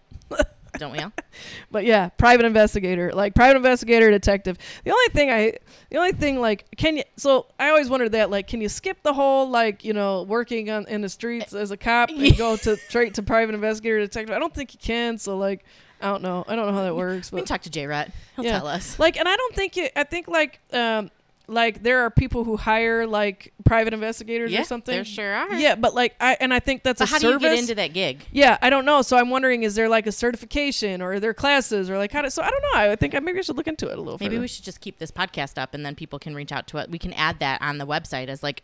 Don't we all? [LAUGHS] But yeah, private investigator, like private investigator, detective. The only thing I, the only thing like, can you? So I always wondered that, like, can you skip the whole like, you know, working on in the streets as a cop and go [LAUGHS] to straight to private investigator, detective? I don't think you can. So like, I don't know. I don't know how that works. We can talk to J Rat. He'll yeah. tell us. Like, and I don't think you. I think like, um, like there are people who hire like private investigators Yeah, or something. Yeah, there sure are. Yeah, but like I and I think that's But a how service. do you get into that gig? Yeah, I don't know. So I'm wondering, is there like a certification or are there classes or like how to? So I don't know. I think I maybe I should look into it a little. Maybe further. we should just keep this podcast up, and then people can reach out to it. We can add that on the website as like,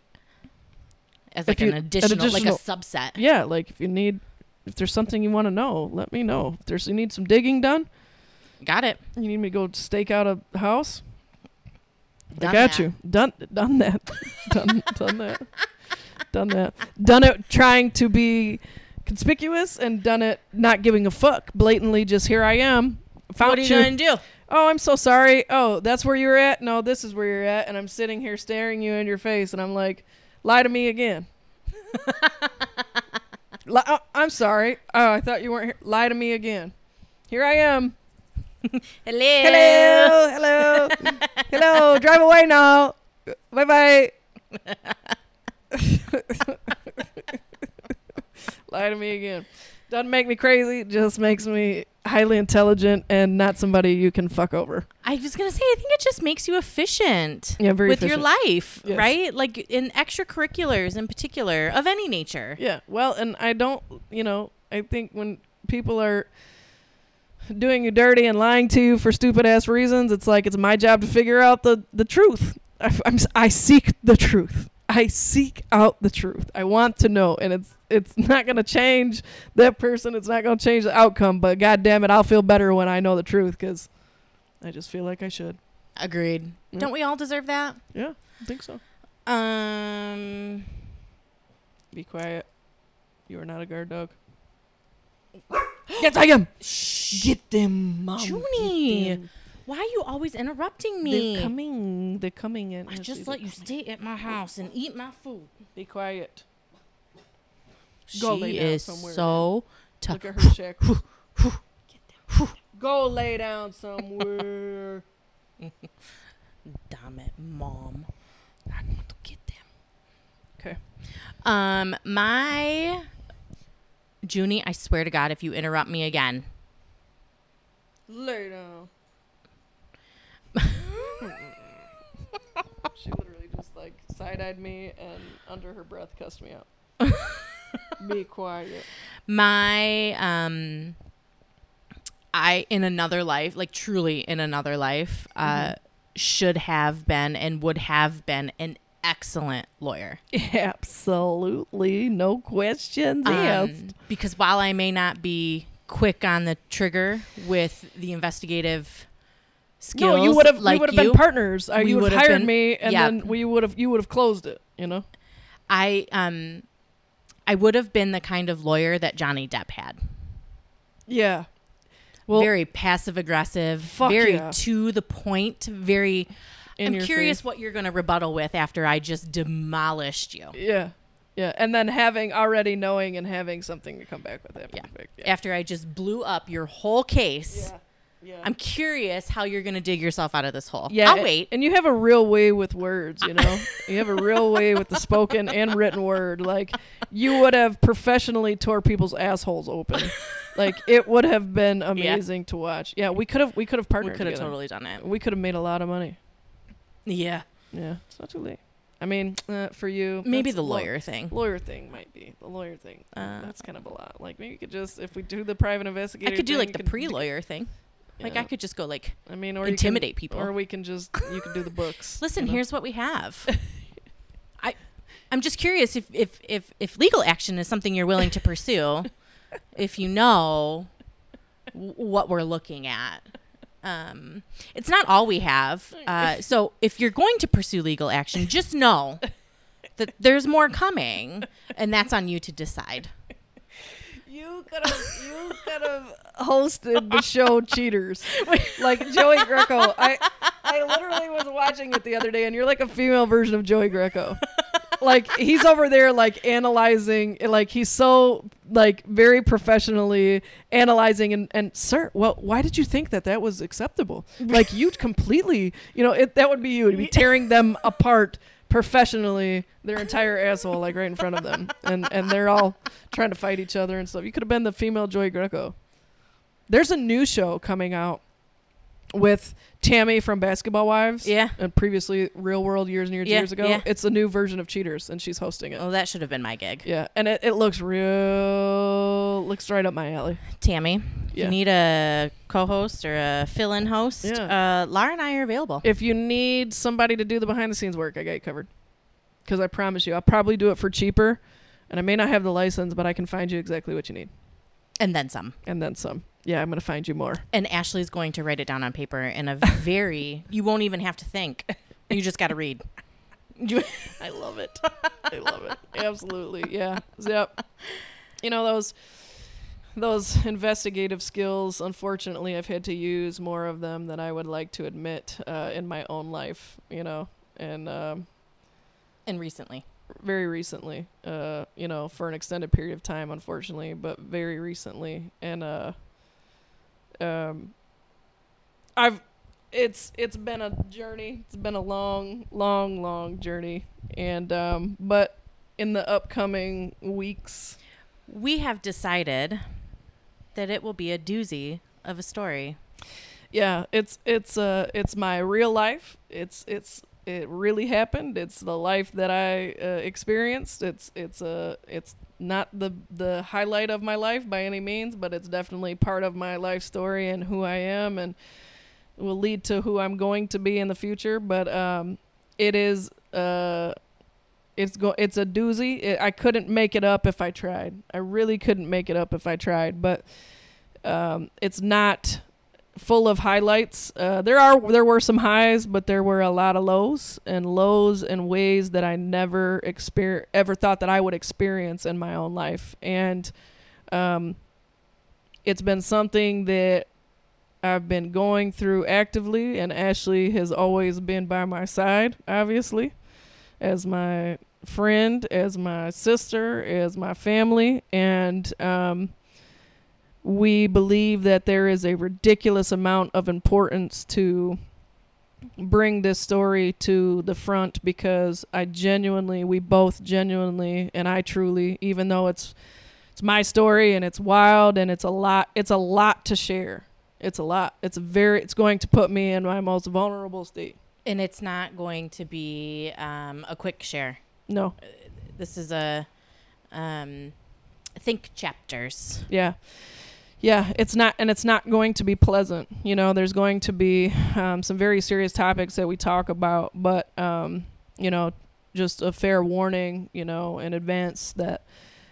as like you- an an additional, like a subset. Yeah, like if you need, if there's something you want to know, let me know. If there's you need some digging done, Got it. you need me to go stake out a house. Done I got that. you. Done. Done that. [LAUGHS] done. Done that. Done that. Done it trying to be conspicuous and done it not giving a fuck. Blatantly, just here I am. Found What are you gonna do? Oh, I'm so sorry. Oh, that's where you're at? No, this is where you're at. And I'm sitting here staring you in your face, and I'm like, lie to me again. [LAUGHS] Li- oh, I'm sorry. Oh, I thought you weren't here. Lie to me again. Here I am. [LAUGHS] Hello. Hello, hello, [LAUGHS] hello. Drive away now. Bye bye. [LAUGHS] Lie to me again. Doesn't make me crazy. Just makes me highly intelligent and not somebody you can fuck over. I was gonna say, I think it just makes you efficient. Yeah, with your life, Yes. right? Like in extracurriculars, in particular, of any nature. Yeah. Well, and I don't, you know, I think when people are doing you dirty and lying to you for stupid ass reasons, it's like it's my job to figure out the the truth. I, I'm I seek the truth. I seek out the truth. I want to know, and it's it's [LAUGHS] not gonna change that person. It's not gonna change the outcome. But god damn it, I'll feel better when I know the truth because I just feel like I should. Agreed. Yeah. Don't we all deserve that? Yeah, I think so. Um. Be quiet. You are not a guard dog. Yes, I am. Get them, mom. get Junie, them. why are you always interrupting me? They're coming. They're coming in. I Yes, just let you stay at my house and eat my food. Be quiet. She Go lay down is somewhere, so tough. Look at her [LAUGHS] shack. Go lay down somewhere. [LAUGHS] Damn it, mom. I want to get them. Okay. Um, my Junie, I swear to God, if you interrupt me again, Lay down. [LAUGHS] she literally just like side eyed me and under her breath cussed me out. [LAUGHS] Be quiet. My um I in another life, like truly in another life, uh should have been and would have been an excellent lawyer. Absolutely, no questions Um, asked. because while I may not be quick on the trigger with the investigative skills, No, you would have. like would have been partners. Uh, we you would have hired been- me, and yeah. then we would have. You would have closed it. You know. I um I would have been the kind of lawyer that Johnny Depp had. Yeah. Well, very passive aggressive, very yeah. to the point, very I'm curious face. what you're going to rebuttal with after I just demolished you. Yeah. Yeah, and then having already knowing and having something to come back with it. Yeah. Yeah. After I just blew up your whole case. Yeah. Yeah. I'm curious how you're going to dig yourself out of this hole. Yeah, I'll wait. And you have a real way with words, you know. [LAUGHS] you have a real way with the spoken and written word. Like you would have professionally tore people's assholes open. like it would have been [LAUGHS] amazing to watch. Yeah, we could have we could have partnered. We could have totally done it. We could have made a lot of money. Yeah. Yeah, it's not too late. I mean, uh, for you, Maybe the lawyer thing. Lawyer thing might be the lawyer thing. Uh, that's kind of a lot. Like maybe you could just if we do the private investigator. I could do thing, like the pre-lawyer thing. Like. I could just go like I mean, or intimidate can, people. or we can just you can do the books. [LAUGHS] Listen, you know? here's what we have. [LAUGHS] I I'm just curious if, if if if legal action is something you're willing to pursue, [LAUGHS] if you know w- what we're looking at. Um, it's not all we have. Uh, [LAUGHS] so if you're going to pursue legal action, just know that there's more coming, and that's on you to decide. You could have you could have hosted the show [LAUGHS] Cheaters, like Joey Greco. I I literally was watching it the other day, and you're like a female version of Joey Greco. Like he's over there, like analyzing, like he's so like very professionally analyzing. And and sir, well, why did you think that that was acceptable? Like you'd completely, you know, it, that would be you. You'd be tearing them apart professionally their entire asshole like right in front of them and and they're all trying to fight each other and stuff you could have been the female Joey Greco there's a new show coming out with Tami from basketball wives Yeah. and previously real world years and years, Yeah, years ago yeah. it's a new version of cheaters and she's hosting it Oh, that should have been my gig. yeah and it, it looks real looks right up my alley Tami, if Yeah. you need a co-host or a fill-in host, Yeah. uh, Laura and I are available. if you need somebody to do the behind the scenes work i got you covered because i promise you i'll probably do it for cheaper and i may not have the license but i can find you exactly what you need and then some. and then some. Yeah, I'm gonna find you more. And Ashley's going to write it down on paper in a [LAUGHS] very, you won't even have to think. You just got to read. [LAUGHS] I love it. I love it. Absolutely. Yeah. Yep. You know those those investigative skills. Unfortunately, I've had to use more of them than I would like to admit uh, in my own life. You know, and um, and recently. very recently. Uh, you know, for an extended period of time, unfortunately, but very recently, and uh, um, I've it's it's been a journey. It's been a long, long, long journey, and um, but in the upcoming weeks, We have decided that it will be a doozy of a story. yeah, it's it's uh it's my real life. It's it's it really happened. It's the life that I uh, experienced. It's it's uh it's not the the highlight of my life by any means, but it's definitely part of my life story and who I am and will lead to who I'm going to be in the future, but um it is uh it's go it's a doozy. It, I couldn't make it up if I tried. I really couldn't make it up if I tried, but um it's not full of highlights. Uh, there are there were some highs, but there were a lot of lows and lows in ways that I never exper- ever thought that I would experience in my own life. And um, it's been something that I've been going through actively, and Ashley has always been by my side, obviously, as my friend, as my sister, as my family, and um, we believe that there is a ridiculous amount of importance to bring this story to the front because I genuinely, we both genuinely, and I truly, even though it's it's my story and it's wild and it's a lot, it's a lot to share. It's a lot. It's a very. It's going to put me in my most vulnerable state. And it's not going to be um, a quick share. No. This is a um, think chapters. Yeah. Yeah, it's not, and it's not going to be pleasant. You know, there's going to be um, some very serious topics that we talk about, but, um, you know, just a fair warning, you know, in advance that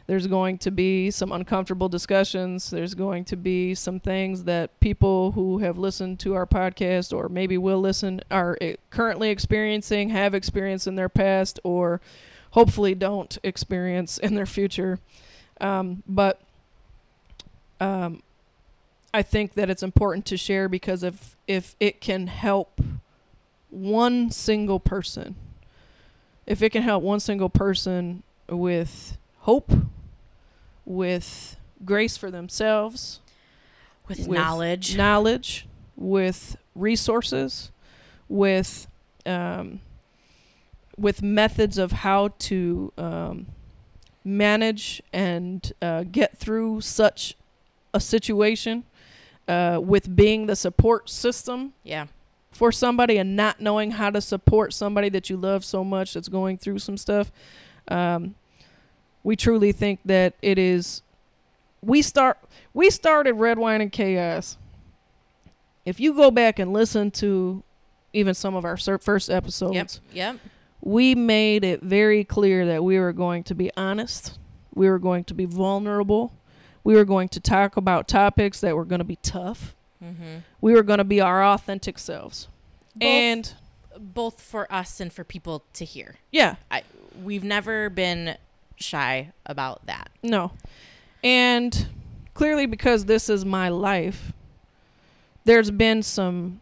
there's going to be some uncomfortable discussions. There's going to be some things that people who have listened to our podcast or maybe will listen are eh, currently experiencing, have experienced in their past, or hopefully don't experience in their future. Um, but um, I think that it's important to share because if if it can help one single person, if it can help one single person with hope, with grace for themselves, With knowledge. knowledge, with resources, with um, with methods of how to um, manage and uh, get through such a situation, uh, with being the support system Yeah. for somebody and not knowing how to support somebody that you love so much that's going through some stuff. Um, we truly think that it is. We start. We started Red Wine and Chaos. If you go back and listen to even some of our first episodes, Yep. Yep. we made it very clear that we were going to be honest. We were going to be vulnerable. We were going to talk about topics that were going to be tough. Mm-hmm. We were going to be our authentic selves. Both- and Both for us and for people to hear. yeah, I, we've never been shy about that. no. And clearly because this is my life, there's been some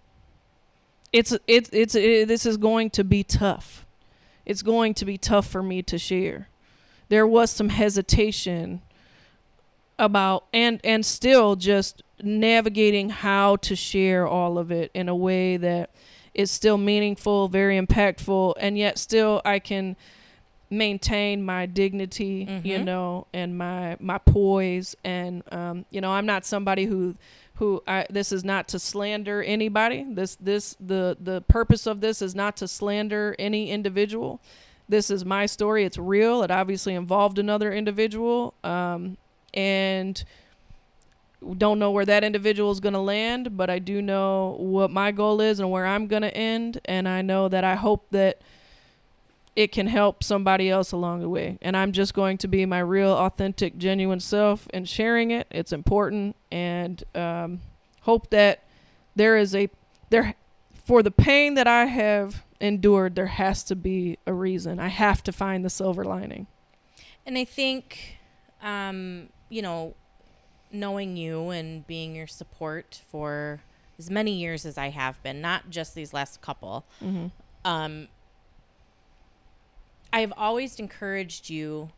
it's it's it's it, this is going to be tough. It's going to be tough for me to share. There was some hesitation about and and still just navigating how to share all of it in a way that is still meaningful, very impactful, and yet still I can maintain my dignity, you Mhm. know, and my my poise and um you know, I'm not somebody who who I this is not to slander anybody. This this the the purpose of this is not to slander any individual. This is my story. It's real. It obviously involved another individual. Um and don't know where that individual is going to land, but I do know what my goal is and where I'm going to end. And I know that I hope that it can help somebody else along the way. And I'm just going to be my real, authentic, genuine self and sharing it. It's important. And um, hope that there is a, there, for the pain that I have endured, there has to be a reason. I have to find the silver lining. And I think, um, you know, knowing you and being your support for as many years as I have been, not just these last couple, Mm-hmm. um, I've always encouraged you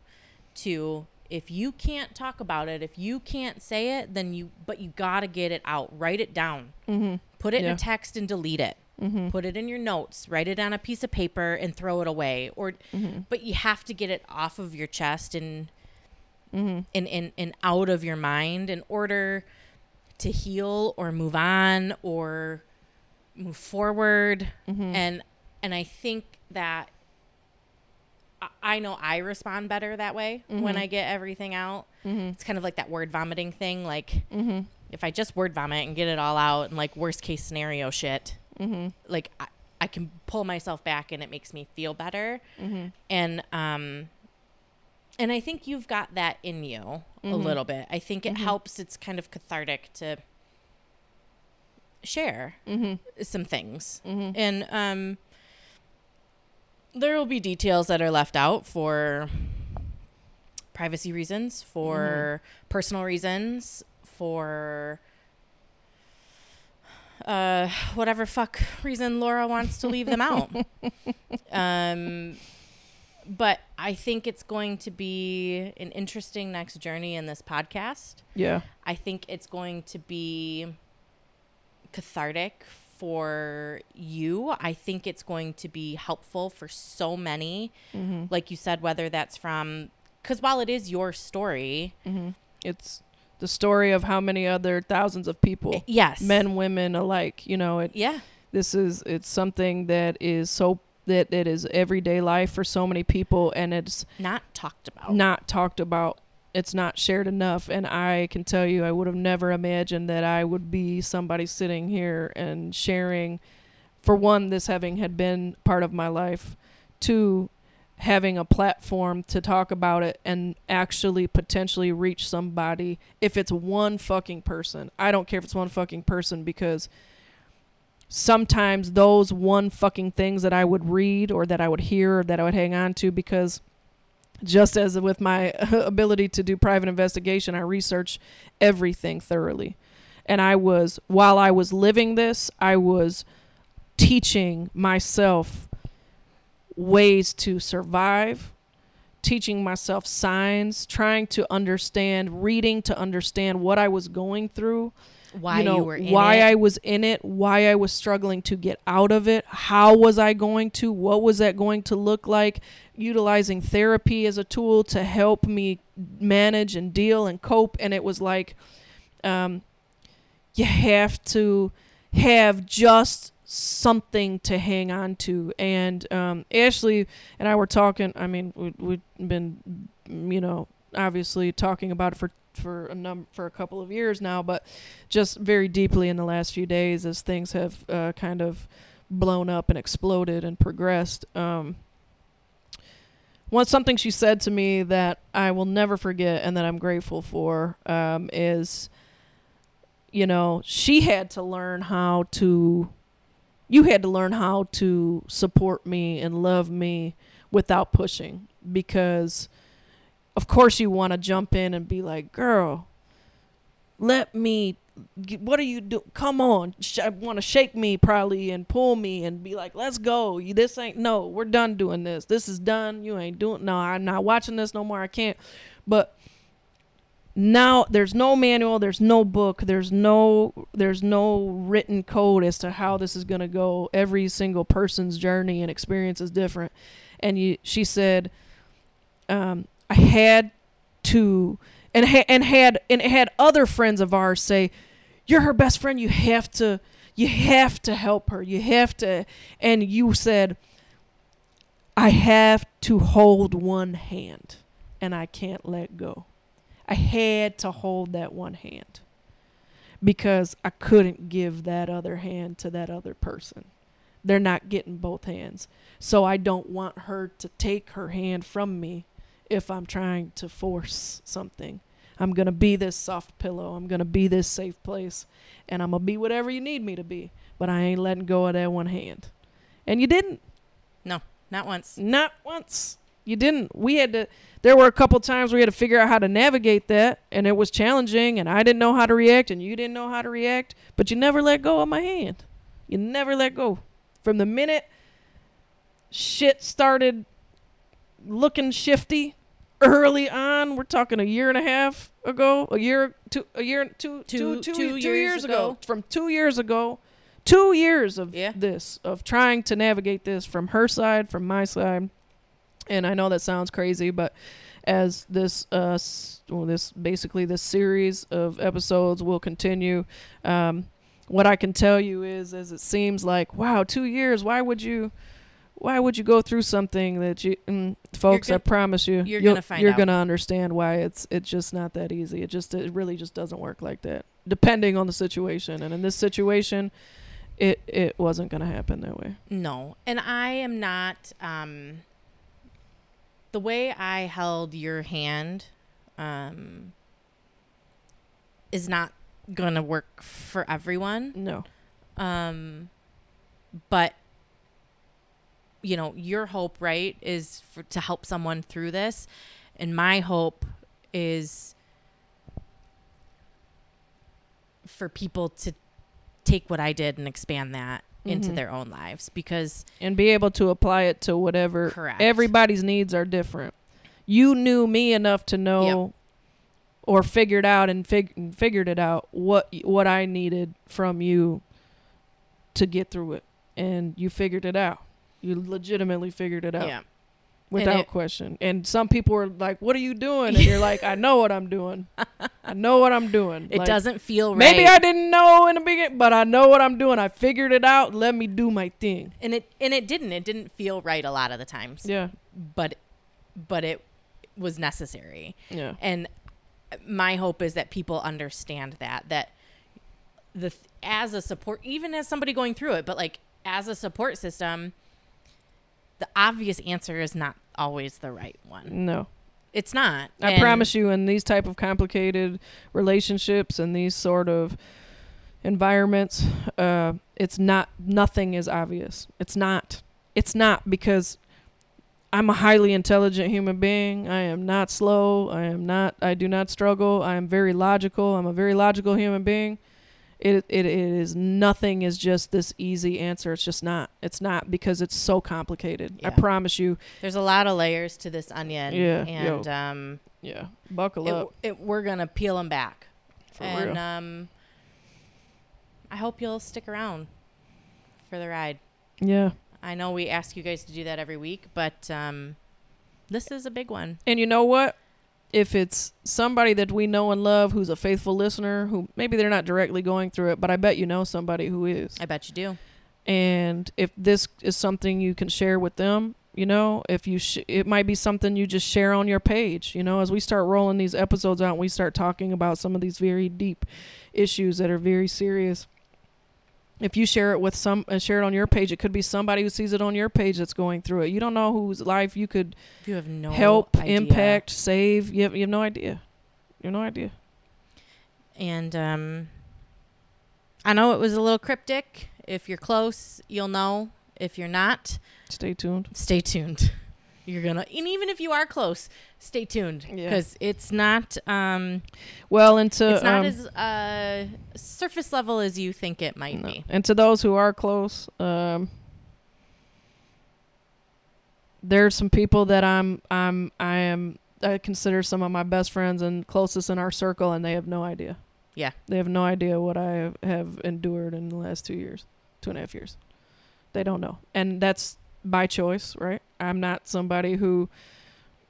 to, if you can't talk about it, if you can't say it, then you, but you gotta get it out. Write it down. Mm-hmm. Put it in a text and delete it. Mm-hmm. Put it in your notes. Write it on a piece of paper and throw it away. Or, Mm-hmm. but you have to get it off of your chest and Mm-hmm. and, and, and out of your mind in order to heal or move on or move forward Mm-hmm. and and i think that I- know i respond better that way when i get everything out Mm-hmm. it's kind of like that word vomiting thing like Mm-hmm. if i just word vomit and get it all out and like worst case scenario shit Mm-hmm. like I, I can pull myself back and it makes me feel better Mm-hmm. and um and i think you've got that in you a Mhm. little bit i think it Mhm. helps it's kind of cathartic to share Mm-hmm. some things Mm-hmm. and um there will be details that are left out for privacy reasons for personal reasons for uh whatever fuck reason Laura wants to leave them out [LAUGHS] um but I think it's going to be an interesting next journey in this podcast. Yeah. I think it's going to be cathartic for you. I think it's going to be helpful for so many. Mm-hmm. Like you said, whether that's from, because while it is your story, Mm-hmm. It's the story of how many other thousands of people, yes. men, women alike. You know, it. Yeah. This is it's something that is so that it is everyday life for so many people, and it's Not talked about. not talked about it's not shared enough and I can tell you I would have never imagined that I would be somebody sitting here and sharing for one this having had been part of my life two having a platform to talk about it and actually potentially reach somebody if it's one fucking person. I don't care if it's one fucking person because sometimes those one fucking things that I would read or that I would hear or that I would hang on to because just as with my [LAUGHS] ability to do private investigation, I research everything thoroughly. And I was, while I was living this, I was teaching myself ways to survive, teaching myself signs, trying to understand, reading to understand what I was going through. Why you, know, you were in why it. I was in it, why I was struggling to get out of it, how was I going to, what was that going to look like, utilizing therapy as a tool to help me manage and deal and cope. And it was like, um, you have to have just something to hang on to. And um, Ashley and I were talking. I mean, we, we've been, you know, obviously talking about it for for a num for a couple of years now, but just very deeply in the last few days as things have uh, kind of blown up and exploded and progressed. Um, one something she said to me that I will never forget and that I'm grateful for um, is, you know, she had to learn how to, you had to learn how to support me and love me without pushing because, of course, you want to jump in and be like, girl, let me what are you do come on Sh- want to shake me probably and pull me and be like let's go. This ain't no we're done doing this. This is done. You ain't doing no i'm not watching this no more. I can't. But now there's no manual there's no book there's no there's no written code as to how this is to go. Every single person's journey and experience is different. And you she said um, i had to and ha- and had and had other friends of ours say you're her best friend. You have to you have to help her. You have to and you said i have to hold one hand and i can't let go. I had to hold that one hand because i couldn't give that other hand to that other person. They're not getting both hands. So i don't want her to take her hand from me if i'm trying to force something I'm going to be this soft pillow. I'm going to be this safe place. And I'm going to be whatever you need me to be. But I ain't letting go of that one hand. And you didn't. No, not once. Not once. You didn't. We had to, there were a couple times we had to figure out how to navigate that. And it was challenging. And I didn't know how to react. And you didn't know how to react. But you never let go of my hand. You never let go. From the minute shit started looking shifty, early on. We're talking a year and a half ago, a year, two, a year, two, Two- two, two, two years years ago. ago. From two years ago, two years of Yeah. this, of trying to navigate this from her side, from my side. And I know that sounds crazy, but as this, uh, s- well, this basically this series of episodes will continue, um, what I can tell you is, as it seems like, wow, two years. Why would you? Why would you go through something that you mm, folks gon- i promise you you're gonna find you're out. gonna understand why it's it's just not that easy it just it really just doesn't work like that depending on the situation and in this situation it it wasn't gonna happen that way No. And I am not um the way I held your hand um is not going to work for everyone. no Um but you know, your hope, right, is for, to help someone through this. And my hope is for people to take what I did and expand that into Mhm. their own lives because and be able to apply it to whatever Correct. everybody's needs are different you knew me enough to know or figured out and fig- figured it out what what I needed from you to get through it and you figured it out you legitimately figured it out yeah. without it- question. And some people are like, "What are you doing?" And you're like, [LAUGHS] "I know what I'm doing. I know what I'm doing." It Like, doesn't feel right. Maybe I didn't know in the beginning, but I know what I'm doing. I figured it out. Let me do my thing. and it and it didn't. It didn't feel right a lot of the times. Yeah, But but it was necessary. yeah. And my hope is that people understand that that the as a support even as somebody going through it but like as a support system the obvious answer is not always the right one No. it's not I And- promise you, in these type of complicated relationships and these sort of environments, uh, it's not. Nothing is obvious. It's not. It's not because I'm a highly intelligent human being. I am not slow. I am not. I do not struggle. I am very logical. I'm a very logical human being. It, it, it is nothing is just this easy answer. It's just not. It's not because it's so complicated. I promise you. there's a lot of layers to this onion Yeah, and yo. um Yeah, buckle it, up. it, we're gonna peel them back For and real. um i hope you'll stick around for the ride Yeah. i know we ask you guys to do that every week but um this is a big one And you know what? If it's somebody that we know and love who's a faithful listener, who maybe they're not directly going through it, but I bet you know somebody who is. i bet you do And if this is something you can share with them, you know, if you sh- it might be something you just share on your page, you know, as we start rolling these episodes out and we start talking about some of these very deep issues that are very serious. If you share it with some and share it on your page, it could be somebody who sees it on your page that's going through it. You don't know whose life you could you have no help, idea. impact, save. You have, you have no idea. You have no idea. and um i know it was a little cryptic if you're close you'll know if you're not Stay tuned. stay tuned [LAUGHS] you're gonna and even if you are close stay tuned Yeah. because it's not um Well, and to it's not um, as uh surface level as you think it might no. be and to those who are close, um, there's some people that I'm I'm I am I consider some of my best friends and closest in our circle, and they have no idea. Yeah. they have no idea what I have endured in the last two years, two and a half years. They don't know, and that's by choice, right? I'm not somebody who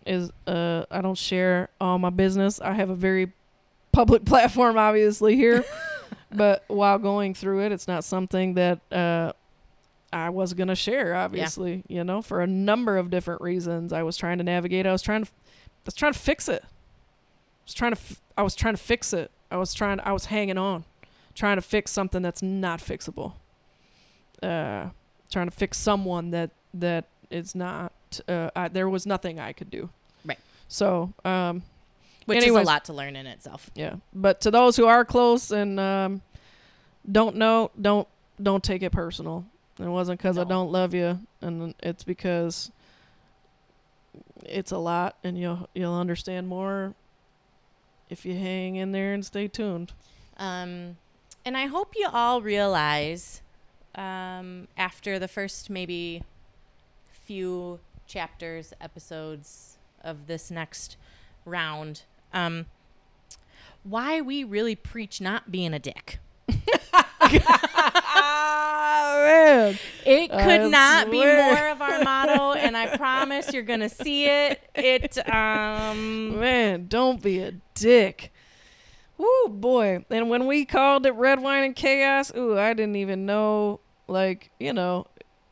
is uh I don't share all my business. I have a very public [LAUGHS] platform obviously here. [LAUGHS] but while going through it, it's not something that uh I was going to share obviously, you know, for a number of different reasons. I was trying to navigate. I was trying to I was trying to fix it. I was trying to f- I was trying to fix it. I was trying I was hanging on, trying to fix something that's not fixable. Uh trying to fix someone that that is not uh I, there was nothing I could do. Right. So, um which is a lot to learn in itself yeah. But to those who are close and um don't know, don't don't take it personal. It wasn't cuz I don't love you and it's because it's a lot and you'll you'll understand more if you hang in there and stay tuned. Um, and I hope you all realize um, after the first maybe few chapters, episodes of this next round, um, why we really preach not being a dick. Man. It [LAUGHS] could I not be more of our motto, and I promise you're gonna see it. It um Man, don't be a dick. Woo, boy. And when we called it Red Wine and Chaos, ooh, I didn't even know. Like, you know,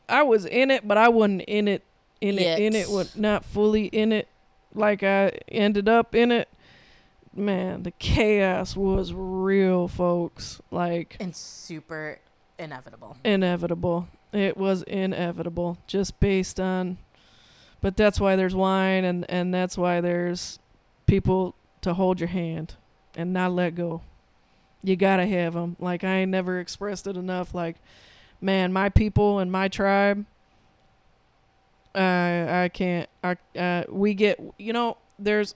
I was in it, but I wasn't in it, in it, in it, wa- not fully in it like I ended up in it. Man, the chaos was real, folks. Like, and super inevitable. inevitable. It was inevitable, just based on. But that's why there's wine, and and that's why there's people to hold your hand and not let go. You gotta have them. Like I ain't never expressed it enough. Like, man, my people and my tribe. I I can't. I uh, we get you know there's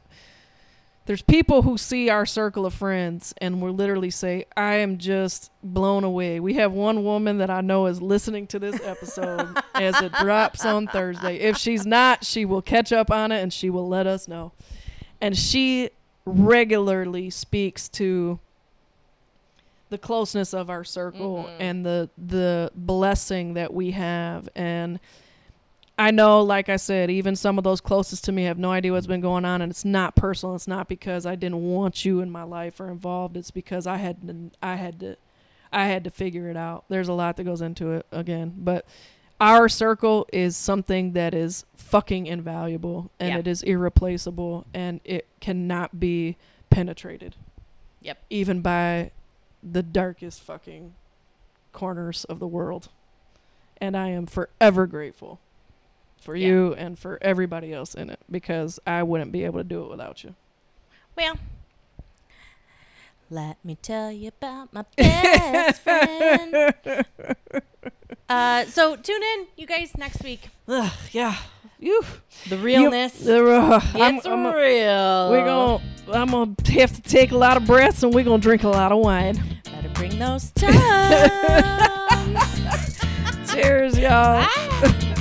there's people who see our circle of friends and will literally say, I am just blown away. We have one woman that I know is listening to this episode [LAUGHS] as it drops on Thursday. If she's not, she will catch up on it and she will let us know. And she regularly speaks to the closeness of our circle mm-hmm. and the the blessing that we have and I know, like I said, even some of those closest to me have no idea what's been going on, and it's not personal. It's not because I didn't want you in my life or involved. It's because I had to, I had to, I had to figure it out. There's a lot that goes into it again, but our circle is something that is fucking invaluable and Yeah. it is irreplaceable and it cannot be penetrated. Yep. Even by the darkest fucking corners of the world. And I am forever grateful for Yeah. you and for everybody else in it because I wouldn't be able to do it without you. Well, let me tell you about my [LAUGHS] best friend. Uh, so tune in, you guys, next week. Ugh, yeah. You. The realness. You, uh, I'm- it's I'm a- real. We're gonna. I'm gonna have to take a lot of breaths, and we're gonna drink a lot of wine. Better bring those tums. [LAUGHS] Cheers, y'all. Bye.